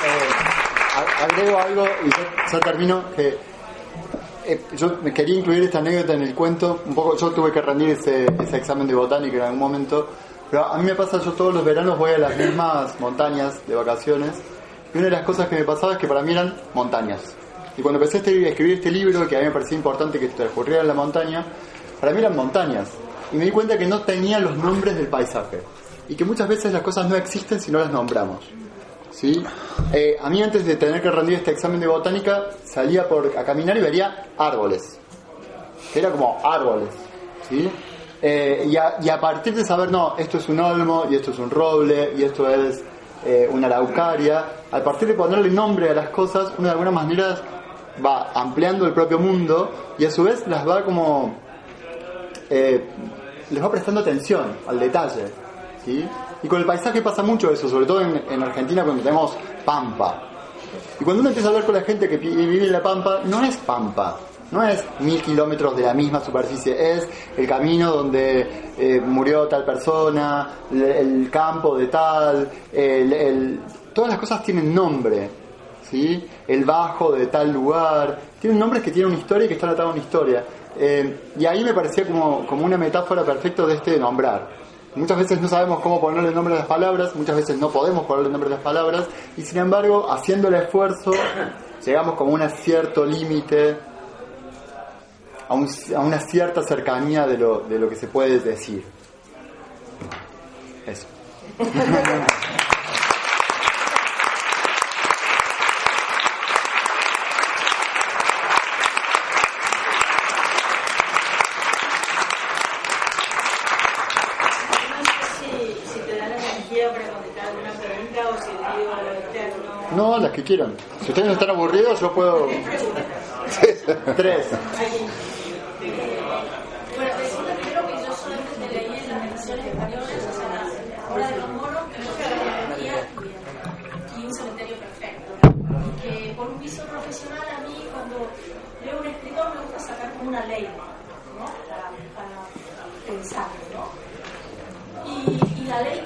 Eh, agrego algo y ya, ya termino que eh, yo quería incluir esta anécdota en el cuento un poco yo tuve que rendir ese, ese examen de botánica en algún momento pero a mí me pasa yo todos los veranos voy a las mismas montañas de vacaciones y una de las cosas que me pasaba es que para mí eran montañas. Y cuando empecé a escribir este libro, que a mí me parecía importante que transcurriera en la montaña, para mí eran montañas. Y me di cuenta que no tenía los nombres del paisaje. Y que muchas veces las cosas no existen si no las nombramos. ¿Sí? Eh, a mí antes de tener que rendir este examen de botánica, salía por, a caminar y vería árboles. Era como árboles. ¿sí? Eh, y, a, partir de saber, no, esto es un olmo, y esto es un roble, y esto es eh, una araucaria, a partir de ponerle nombre a las cosas, uno de alguna manera va ampliando el propio mundo y a su vez las va como. Les va prestando atención al detalle. ¿sí? Y con el paisaje pasa mucho eso, sobre todo en, en Argentina cuando tenemos pampa. Y cuando uno empieza a hablar con la gente que vive en la pampa, no es pampa, no es mil kilómetros de la misma superficie, es el camino donde eh, murió tal persona, el, campo de tal, el, todas las cosas tienen nombre, ¿sí? El bajo de tal lugar, tienen nombres que tienen una historia y que están atados a una historia. Eh, y ahí me parecía como, como una metáfora perfecta de este nombrar. Muchas veces no sabemos cómo ponerle nombre a las palabras, muchas veces no podemos ponerle nombre a las palabras, y sin embargo, haciendo el esfuerzo, llegamos como a un cierto límite, a, a, una cierta cercanía de lo, de lo que se puede decir. Eso.
para contestar alguna pregunta o si el tío externo.
No, las que quieran. Si ustedes están aburridos, yo puedo. Tres.
Bueno, decirlo que yo solamente leí en las menciones españolas, o sea, la obra de los moros, que yo la y un cementerio perfecto. Y que por un viso profesional, a mí cuando leo un escritor me gusta sacar como una ley, ¿no? Para, pensarlo, ¿no? Y, y la ley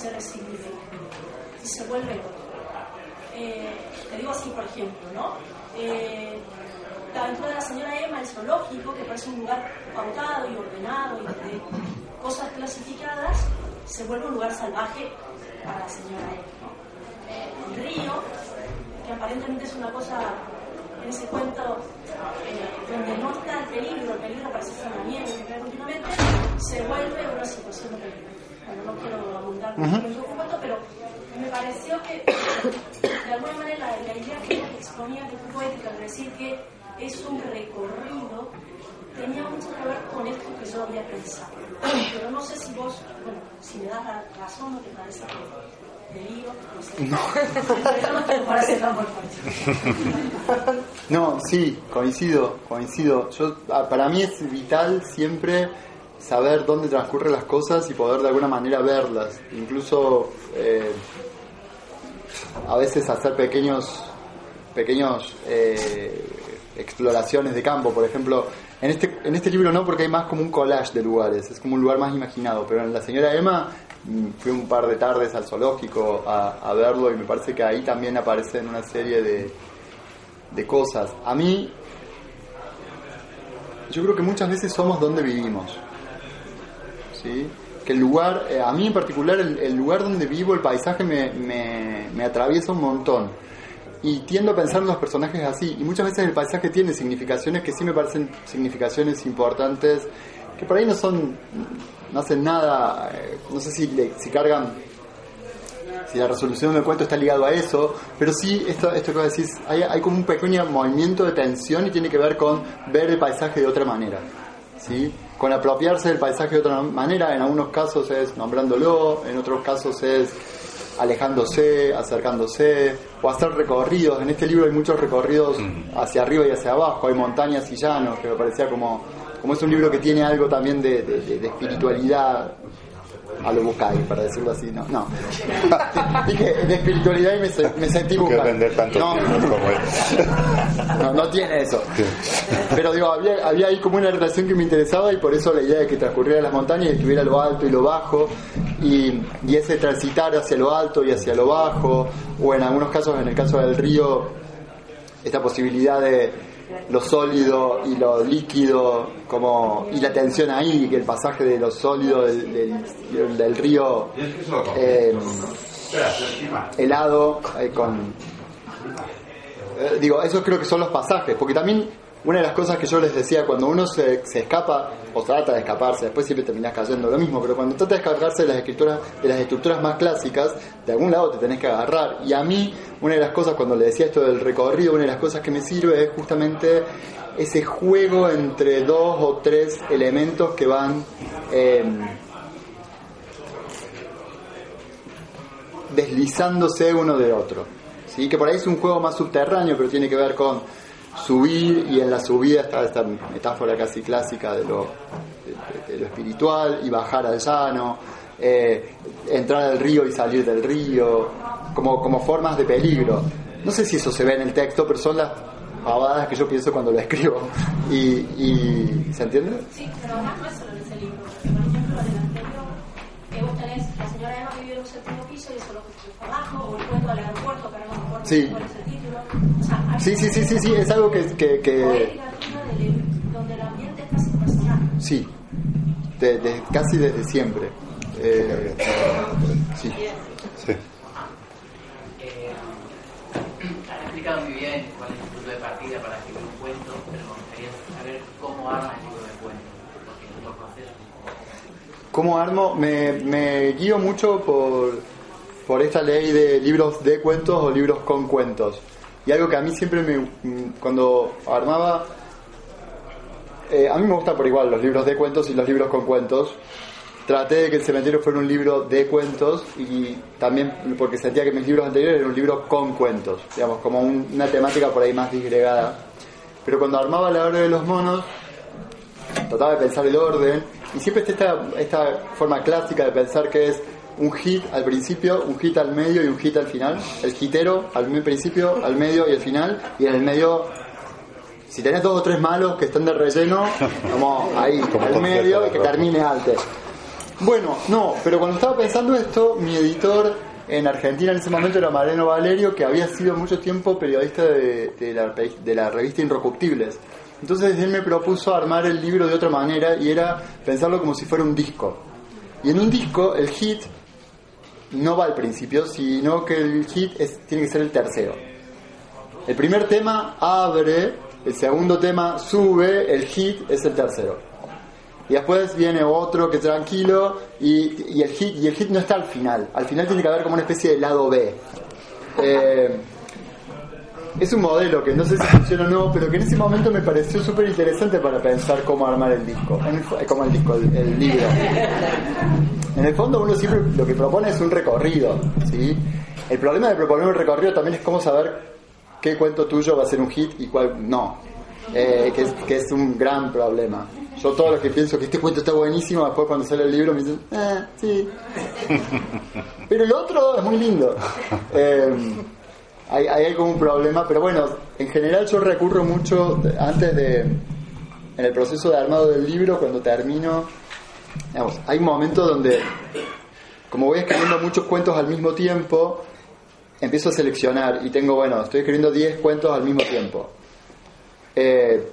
se resignifica y se vuelve otro. Eh, te digo así, por ejemplo, ¿no? Eh, la aventura de la señora Emma, el zoológico, que parece un lugar pautado y ordenado y de cosas clasificadas, se vuelve un lugar salvaje para la señora Emma. Eh, el río, que aparentemente es una cosa en ese cuento donde no está el peligro, el peligro parece la nieve que cae continuamente, se vuelve una situación de. Bueno, no quiero abundar mucho en documento, pero me pareció que de alguna manera la, la idea que exponía de poética, de decir que es un recorrido, tenía mucho que ver con esto que yo había pensado. Pero no sé si vos, bueno, si me das la razón o te parece que deliro, no sé. No. No,
sí, coincido, coincido. Yo, ah, para mí es vital siempre saber dónde transcurren las cosas y poder de alguna manera verlas. Incluso eh, a veces hacer pequeños, pequeños eh, exploraciones de campo. Por ejemplo, en este, en este libro no, porque hay más como un collage de lugares, es como un lugar más imaginado. Pero en La Señora Emma mm, fui un par de tardes al zoológico a, a verlo y me parece que ahí también aparecen una serie de, de cosas. A mí, yo creo que muchas veces somos donde vivimos. ¿Sí? Que el lugar, eh, a mí en particular, el, lugar donde vivo, el paisaje me, me, me atraviesa un montón. Y tiendo a pensar en los personajes así. Y muchas veces el paisaje tiene significaciones que sí me parecen significaciones importantes, que por ahí no son, no hacen nada, eh, no sé si, le- si cargan si la resolución del cuento está ligado a eso, pero sí, esto, esto que vos decís, hay, hay como un pequeño movimiento de tensión y tiene que ver con ver el paisaje de otra manera, ¿sí? Con apropiarse del paisaje de otra manera, en algunos casos es nombrándolo, en otros casos es alejándose, acercándose, o hacer recorridos. En este libro hay muchos recorridos hacia arriba y hacia abajo, hay montañas y llanos, que me parecía como, como es un libro que tiene algo también de, de- de- de espiritualidad a lo Bucay, para decirlo así, no, no. Dije de espiritualidad y me, se- me sentí Bucay. No,
como él.
no, no tiene eso. Pero digo, había, había ahí como una relación que me interesaba y por eso la idea de que transcurriera las montañas y estuviera lo alto y lo bajo y, y ese transitar hacia lo alto y hacia lo bajo o en algunos casos, en el caso del río, esta posibilidad de lo sólido y lo líquido como y la tensión ahí, que el pasaje de lo sólido del, del- del río eh, helado eh, con eh, digo, esos creo que son los pasajes, porque también una de las cosas que yo les decía, cuando uno se, se escapa o trata de escaparse, después siempre terminás cayendo lo mismo, pero cuando trata de escaparse de las escrituras, de las estructuras más clásicas, de algún lado te tenés que agarrar. Y a mí, una de las cosas, cuando le decía esto del recorrido, una de las cosas que me sirve es justamente ese juego entre dos o tres elementos que van eh, deslizándose uno de otro. ¿sí? Que por ahí es un juego más subterráneo, pero tiene que ver con subir y en la subida está esta metáfora casi clásica de lo, de, de lo espiritual y bajar al llano, eh, entrar al río y salir del río, como, como formas de peligro. No sé si eso se ve en el texto, pero son las pavadas que yo pienso cuando lo escribo. Y, y ¿Se entiende?
Sí, pero además no es solo en ese libro. Por ejemplo, en el anterior, que vos tenés la señora Emma vive en un séptimo piso y eso lo está abajo, o el cuento del aeropuerto, que no me acuerdo
Sí. Sí, sí, sí, sí, sí, es algo que... que, que sí, de- de- casi desde siempre. Eh, sí.
Sí.
Eh, han explicado muy bien cuál es el punto de partida para escribir un cuento, pero me gustaría saber cómo arma el libro de cuentos, porque es otro proceso.
¿Cómo armo? Me, me guío mucho por, por esta ley de libros de cuentos o libros con cuentos. Y algo que a mí siempre me, mm, cuando armaba, eh, a mí me gustan por igual los libros de cuentos y los libros con cuentos. Traté de que el cementerio fuera un libro de cuentos y también porque sentía que mis libros anteriores eran un libro con cuentos, digamos, como un- una temática por ahí más disgregada. Pero cuando armaba la hora de los monos, trataba de pensar el orden y siempre está esta, esta forma clásica de pensar que es un hit al principio, un hit al medio y un hit al final. El hitero al principio, al medio y al final. Y en el medio, si tenés dos o tres malos que están de relleno, como ahí,
Como
al medio y que termine antes. Bueno, no, pero cuando estaba pensando esto, mi editor en Argentina en ese momento era Mariano Valerio, que había sido mucho tiempo periodista de, de la, de la revista Inrocuptibles. Entonces él me propuso armar el libro de otra manera y era pensarlo como si fuera un disco. Y en un disco el hit no va al principio, sino que el hit es- tiene que ser el tercero. El primer tema abre, el segundo tema sube, el hit es el tercero. Y después viene otro que es tranquilo y, y el hit y el hit no está al final. Al final tiene que haber como una especie de lado B. Eh, es un modelo que no sé si funciona o no, pero que en ese momento me pareció súper interesante para pensar cómo armar el disco. El eh, como el disco, el, el libro. En el fondo uno siempre lo que propone es un recorrido, ¿sí? El problema de proponer un recorrido también es cómo saber qué cuento tuyo va a ser un hit y cuál no. Eh, que, es, que es un gran problema. Yo todo lo que pienso que este cuento está buenísimo, después cuando sale el libro me dicen, ah, sí. Pero el otro es muy lindo. Eh, hay, hay un problema, pero bueno, en general yo recurro mucho antes de, en el proceso de armado del libro, cuando termino, digamos, hay un momento donde, como voy escribiendo muchos cuentos al mismo tiempo, empiezo a seleccionar y tengo, bueno, estoy escribiendo 10 cuentos al mismo tiempo. Eh,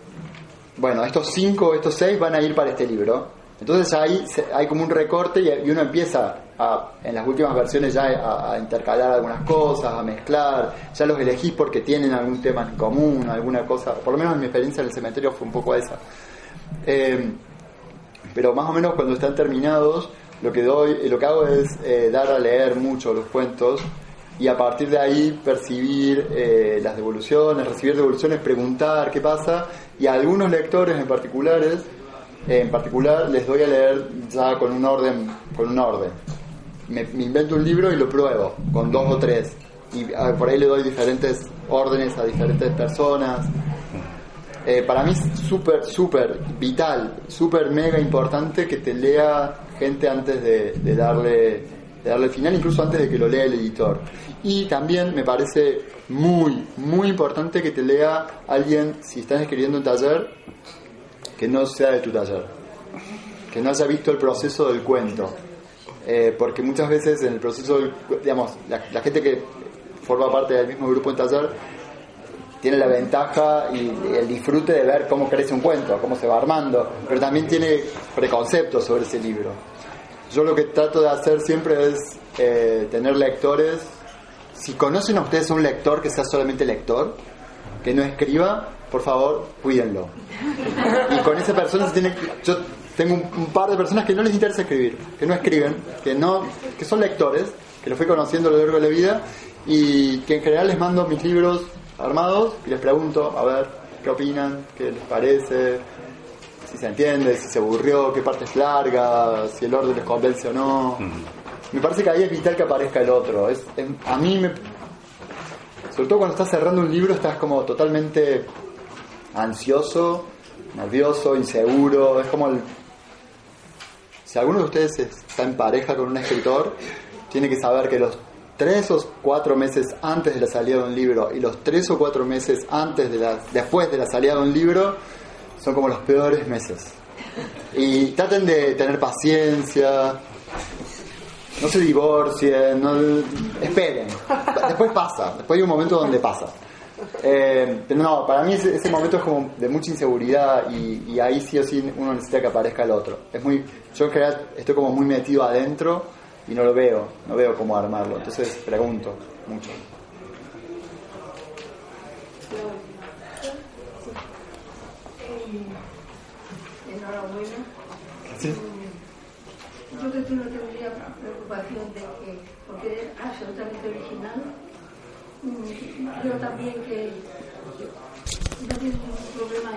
bueno, estos 5 o estos 6 van a ir para este libro. Entonces ahí hay como un recorte y uno empieza a, en las últimas versiones ya a, intercalar algunas cosas, a mezclar, ya los elegís porque tienen algún tema en común, alguna cosa, por lo menos en mi experiencia en el cementerio fue un poco esa. Eh, pero más o menos cuando están terminados, lo que doy, lo que hago es eh, dar a leer mucho los cuentos y a partir de ahí percibir eh, las devoluciones, recibir devoluciones, preguntar qué pasa y a algunos lectores en particulares, eh, en particular les doy a leer ya con un orden, con un orden. Me, me invento un libro y lo pruebo con dos o tres y a ver, por ahí le doy diferentes órdenes a diferentes personas. Eh, para mí es súper, súper vital, súper mega importante que te lea gente antes de, de darle, de darle final, incluso antes de que lo lea el editor. Y también me parece muy, muy importante que te lea alguien, si estás escribiendo un taller, que no sea de tu taller, que no haya visto el proceso del cuento. Eh, porque muchas veces en el proceso, digamos, la, la gente que forma parte del mismo grupo en taller tiene la ventaja y el disfrute de ver cómo crece un cuento, cómo se va armando, pero también tiene preconceptos sobre ese libro. Yo lo que trato de hacer siempre es eh, tener lectores. Si conocen a ustedes a un lector que sea solamente lector, que no escriba, por favor, cuídenlo. Y con esa persona se tiene que- Yo tengo un, un par de personas que no les interesa escribir, que no escriben, que no que son lectores, que los fui conociendo a lo largo de la vida y que en general les mando mis libros armados y les pregunto, a ver, ¿qué opinan? ¿Qué les parece? Si se entiende, si se aburrió, qué parte es larga, si el orden les convence o no. Me parece que ahí es vital que aparezca el otro. Es, es- a mí me, sobre todo cuando estás cerrando un libro estás como totalmente ansioso, nervioso, inseguro, es como el... Si alguno de ustedes está en pareja con un escritor, tiene que saber que los tres o cuatro meses antes de la salida de un libro y los tres o cuatro meses antes de la, después de la salida de un libro son como los peores meses. Y traten de tener paciencia, no se divorcien, no, esperen. Después pasa, después hay un momento donde pasa. Eh, pero no, para mí ese, ese momento es como de mucha inseguridad y, y ahí sí o sí uno necesita que aparezca el otro. Es muy, yo en general estoy como muy metido adentro y no lo veo, no veo cómo armarlo. Entonces pregunto mucho.
Enhorabuena.
Sí.
yo creo que no tendría preocupación de que, porque es absolutamente original, mm, creo también que no tiene ningún problema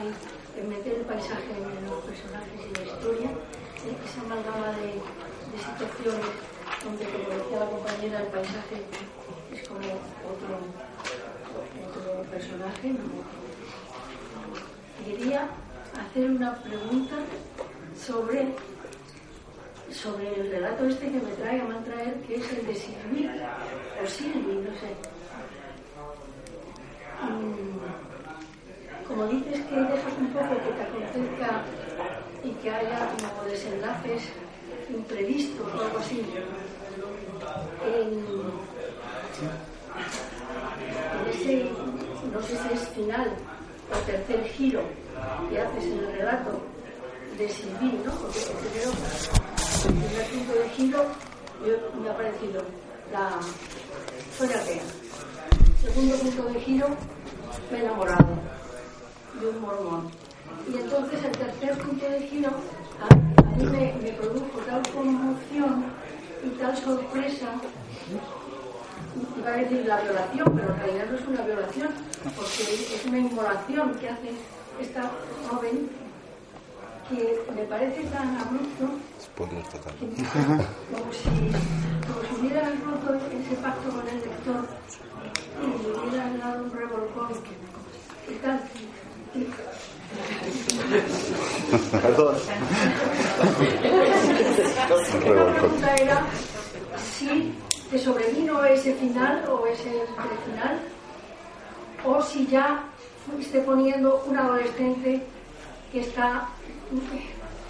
en meter el paisaje en los personajes y la historia, eh, esa amalgama de, de situaciones donde, como decía la compañera, el paisaje es como otro, otro personaje. ¿no? Quería hacer una pregunta sobre, sobre el relato este que me trae, me a traer, que es el de Silvi, o Silvi, no sé. Como dices que dejas un poco que te acontezca y que haya como desenlaces imprevistos o algo así, en, ese, no sé si es final o tercer giro que haces en el relato de Silvín, ¿no? Porque el primer punto de giro me ha parecido la Sonia Tea. Segundo punto de giro, me he enamorado de un mormón. Y entonces el tercer punto de giro a, a mí me, me produjo tal conmoción y tal sorpresa iba a decir la violación, pero en realidad no es una violación, porque es una inmolación que hace esta joven que me parece tan abrupto
Spoiler total.
que, como, si, como si hubieran roto ese pacto con el lector y.
Perdón.
La pregunta era si te sobrevino ese final o ese final, o si ya fuiste poniendo un adolescente que está,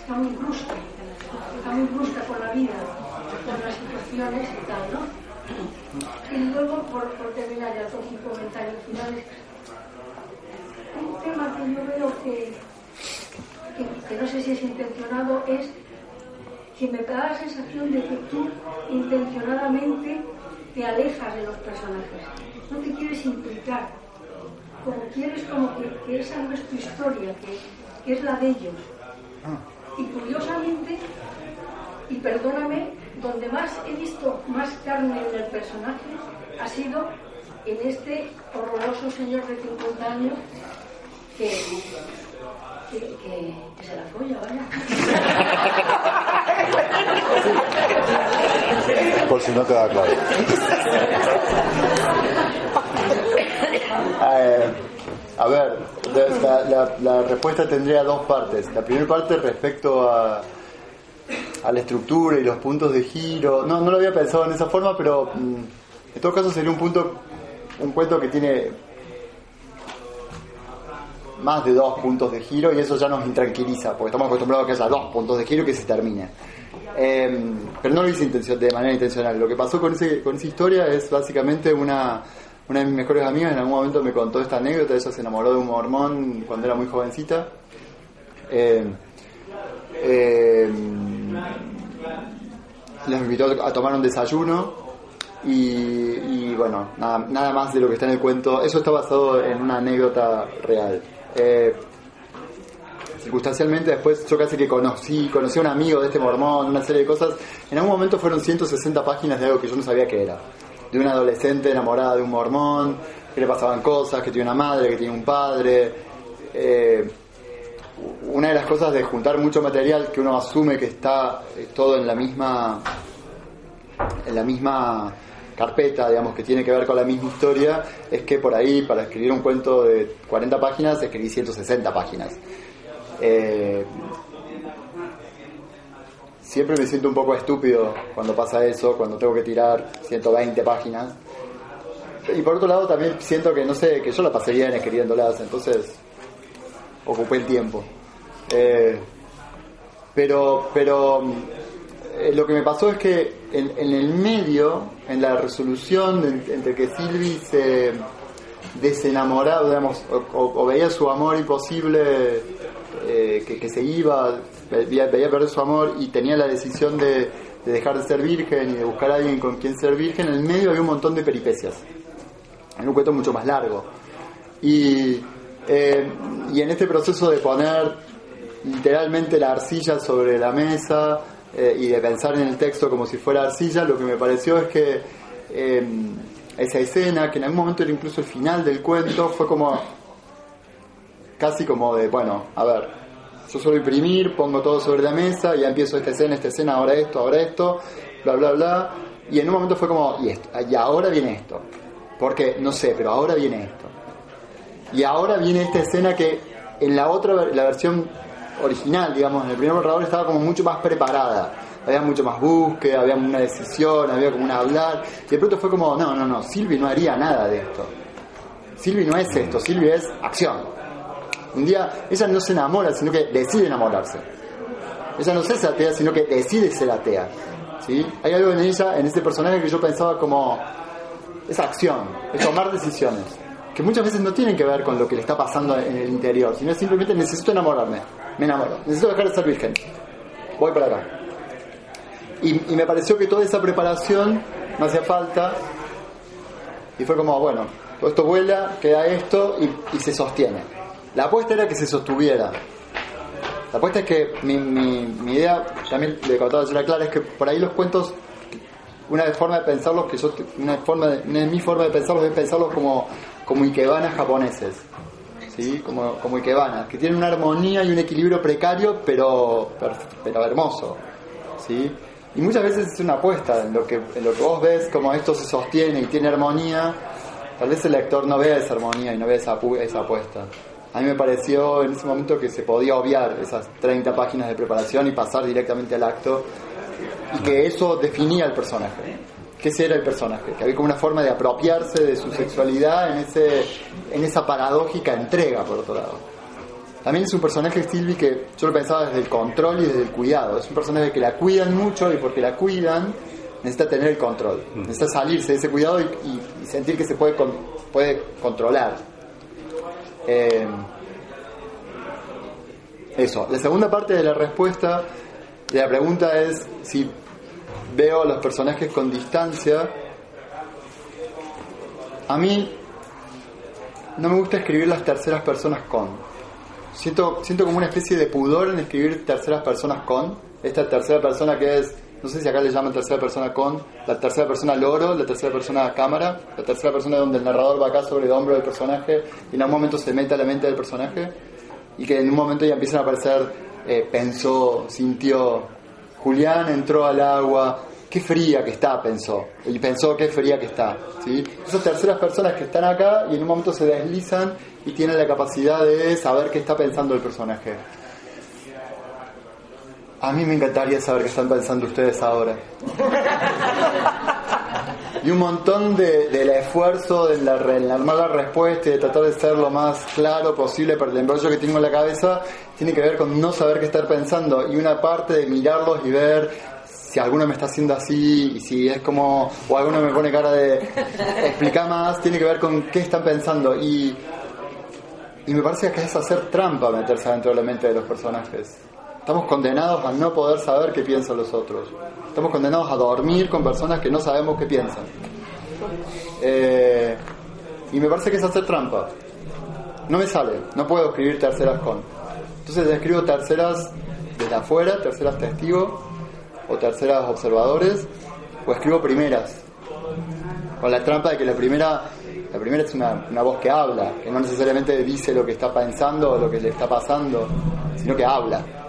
está muy brusca, está muy brusca con la vida, con las situaciones y tal, ¿no? Y luego, por, por terminar ya todos mis comentarios finales, un tema que yo veo que, que, que no sé si es intencionado es que me da la sensación de que tú intencionadamente te alejas de los personajes, no te quieres implicar, como quieres como que, que esa no es tu historia, que, que es la de ellos. Y curiosamente, y perdóname, donde más he visto más carne en el personaje ha sido en este horroroso señor de 50 años que, que, que- que se la folla, vaya.
Por si no queda claro.
Eh, a ver, la, la- la respuesta tendría dos partes. La primera parte respecto a, a la estructura y los puntos de giro. No, no lo había pensado en esa forma, pero mm, en todo caso sería un punto, un cuento que tiene más de dos puntos de giro y eso ya nos intranquiliza, porque estamos acostumbrados a que haya dos puntos de giro y que se termine. Eh, pero no lo hice de manera intencional. Lo que pasó con, ese, con esa historia es básicamente una, una de mis mejores amigas en algún momento me contó esta anécdota. Ella se enamoró de un mormón cuando era muy jovencita. Eh, eh, los invitó a tomar un desayuno y, bueno, nada, nada más de lo que está en el cuento. Eso está basado en una anécdota real. Eh, circunstancialmente después yo casi que conocí, conocí a un amigo de este mormón, una serie de cosas. En algún momento fueron 160 páginas de algo que yo no sabía que era. De una adolescente enamorada de un mormón, que le pasaban cosas, que tiene una madre, que tiene un padre. Eh, una de las cosas de juntar mucho material que uno asume que está eh, todo en la misma en la misma carpeta, digamos, que tiene que ver con la misma historia, es que por ahí, para escribir un cuento de 40 páginas, escribí 160 páginas. Eh, siempre me siento un poco estúpido cuando pasa eso, cuando tengo que tirar 120 páginas. Y por otro lado también siento que, no sé, que yo la pasé bien escribiéndolas, entonces ocupé el tiempo. Eh, pero, pero eh, lo que me pasó es que en, el medio, en la resolución de- entre que Silvi se desenamoraba, digamos, o, veía su amor imposible, eh, que, se iba, veía, perder su amor y tenía la decisión de, de dejar de ser virgen y de buscar a alguien con quien ser virgen, en el medio había un montón de peripecias. En un cuento mucho más largo. Y, eh, y en este proceso de poner literalmente la arcilla sobre la mesa, eh, y de pensar en el texto como si fuera arcilla, lo que me pareció es que eh, esa escena, que en algún momento era incluso el final del cuento, fue como casi como de, bueno, a ver, yo suelo imprimir, pongo todo sobre la mesa, ya empiezo esta escena, esta escena, ahora esto, ahora esto, bla, bla, bla, y en un momento fue como, y, esto, y ahora viene esto, porque no sé, pero ahora viene esto. Y ahora viene esta escena que en la otra, la versión original, digamos, en el primer borrador estaba como mucho más preparada. Había mucho más búsqueda, había una decisión, había como un hablar. Y de pronto fue como, no, no, no, Silvi no haría nada de esto. Silvi no es esto, Silvi es acción. Un día ella no se enamora, sino que decide enamorarse. Ella no es atea, sino que decide ser atea. ¿sí? Hay algo en ella, en este personaje que yo pensaba como, es acción, es tomar decisiones que muchas veces no tienen que ver con lo que le está pasando en el interior, sino simplemente necesito enamorarme, me enamoro, necesito dejar de ser virgen, voy para acá. Y, me pareció que toda esa preparación no hacía falta y fue como, bueno, todo esto vuela, queda esto y, se sostiene. La apuesta era que se sostuviera. La apuesta es que mi, mi, mi idea, también le contaba a la clara, es que por ahí los cuentos una forma de pensarlos que yo una forma de mi forma de pensarlos es pensarlos como como ikebanas japoneses ¿sí? como, como ikebanas que tienen una armonía y un equilibrio precario pero pero hermoso ¿sí? y muchas veces es una apuesta en lo que en lo que vos ves como esto se sostiene y tiene armonía tal vez el lector no vea esa armonía y no vea esa, esa apuesta a mí me pareció en ese momento que se podía obviar esas 30 páginas de preparación y pasar directamente al acto y que eso definía el personaje. Que ese era el personaje, que había como una forma de apropiarse de su sexualidad en, ese, en esa paradójica entrega, por otro lado. También es un personaje, Silvi, que yo lo pensaba desde el control y desde el cuidado. Es un personaje que la cuidan mucho y porque la cuidan necesita tener el control. Necesita salirse de ese cuidado y, y, y sentir que se puede, con, puede controlar. Eh, eso. La segunda parte de la respuesta la pregunta es si veo a los personajes con distancia. A mí no me gusta escribir las terceras personas con. Siento, siento como una especie de pudor en escribir terceras personas con. Esta tercera persona que es, no sé si acá le llaman tercera persona con, la tercera persona loro, la tercera persona cámara, la tercera persona donde el narrador va acá sobre el hombro del personaje y en un momento se mete a la mente del personaje y que en un momento ya empiezan a aparecer eh, pensó, sintió, Julián entró al agua, qué fría que está, pensó, y pensó qué fría que está. ¿sí? Esas terceras personas que están acá y en un momento se deslizan y tienen la capacidad de saber qué está pensando el personaje. A mí me encantaría saber qué están pensando ustedes ahora. Y un montón de, del esfuerzo de la, la respuesta y de tratar de ser lo más claro posible para el embrollo que tengo en la cabeza tiene que ver con no saber qué estar pensando. Y una parte de mirarlos y ver si alguno me está haciendo así y si es como o alguno me pone cara de explicar más tiene que ver con qué están pensando. Y y me parece que es hacer trampa meterse dentro de la mente de los personajes Estamos condenados a no poder saber qué piensan los otros. Estamos condenados a dormir con personas que no sabemos qué piensan. Eh, y me parece que es hacer trampa. No me sale, no puedo escribir terceras con. Entonces escribo terceras desde afuera, terceras testigos, o terceras observadores, o escribo primeras. Con la trampa de que la primera, la primera es una, una voz que habla, que no necesariamente dice lo que está pensando o lo que le está pasando, sino que habla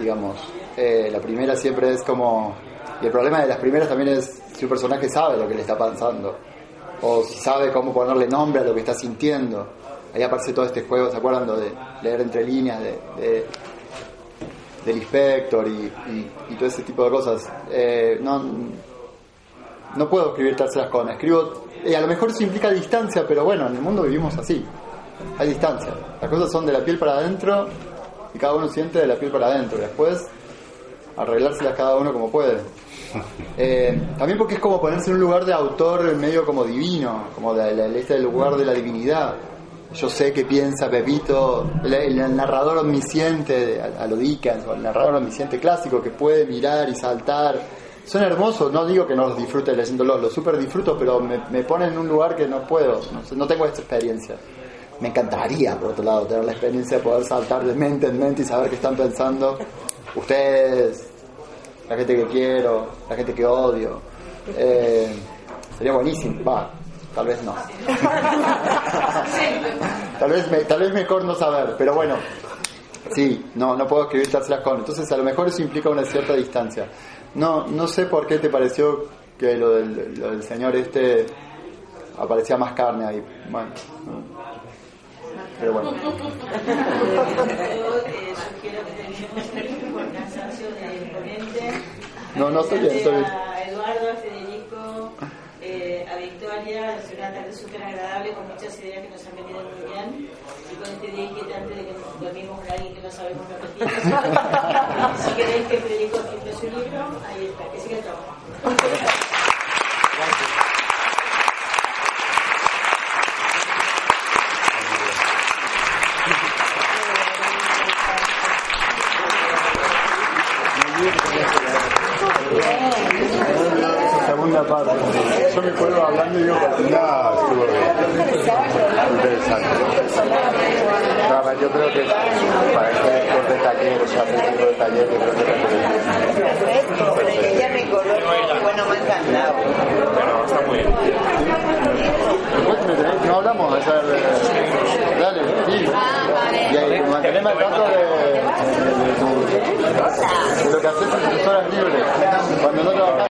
digamos. Eh, la primera siempre es como... Y el problema de las primeras también es si un personaje sabe lo que le está pasando. O si sabe cómo ponerle nombre a lo que está sintiendo. Ahí aparece todo este juego, ¿se acuerdan? De leer entre líneas de, de del inspector y, todo ese tipo de cosas. Eh, no, no puedo escribir terceras con, escribo, y a lo mejor eso implica distancia, pero bueno, en el mundo vivimos así, hay distancia. Las cosas son de la piel para adentro y cada uno siente de la piel para adentro. Después, arreglárselas cada uno como puede. Eh, también porque es como ponerse en un lugar de autor medio como divino, como de, de, este lugar de la divinidad. Yo sé que piensa Pepito, el, el narrador omnisciente, a, a lo Dickens, o el narrador omnisciente clásico que puede mirar y saltar. Son hermosos, no digo que no los disfrute leyéndolos, los super disfruto, pero me, me ponen en un lugar que no puedo, no, no tengo esta experiencia me encantaría, por otro lado, tener la experiencia de poder saltar de mente en mente y saber qué están pensando. Ustedes la gente que quiero, la gente que odio. Eh, sería buenísimo, va, tal vez no. tal, vez me- tal vez mejor no saber, pero bueno, sí, no, no puedo escribir terceras con. Entonces a lo mejor eso implica una cierta distancia. No, no sé por qué te pareció que lo del, lo del señor este aparecía más carne ahí. Bueno, no. Pero bueno.
Yo eh, sugiero que terminemos por cansancio del ponente.
No, no, estoy bien, estoy bien.
A Eduardo, a Federico, eh, a Victoria, es una tarde súper agradable con muchas ideas que nos han venido muy bien y con este día inquietante de que nos dormimos con alguien que no sabemos repetir. si queréis que Federico firme su libro, ahí está, que siga el trabajo.
Parte. Yo me puedo hablando y digo,
No, estuvo bien. Interesante. Pero yo creo que para este lector de taller, o sea, este tipo de taller, yo creo que está
Perfecto, pero ella me coló, bueno, me ha encantado.
Después me tenés- no hablamos ayer de... Dale, sí. Y ahí, manteneme al tanto de, de, de tu- de lo que haces en tus horas libres. Cuando no trabajas.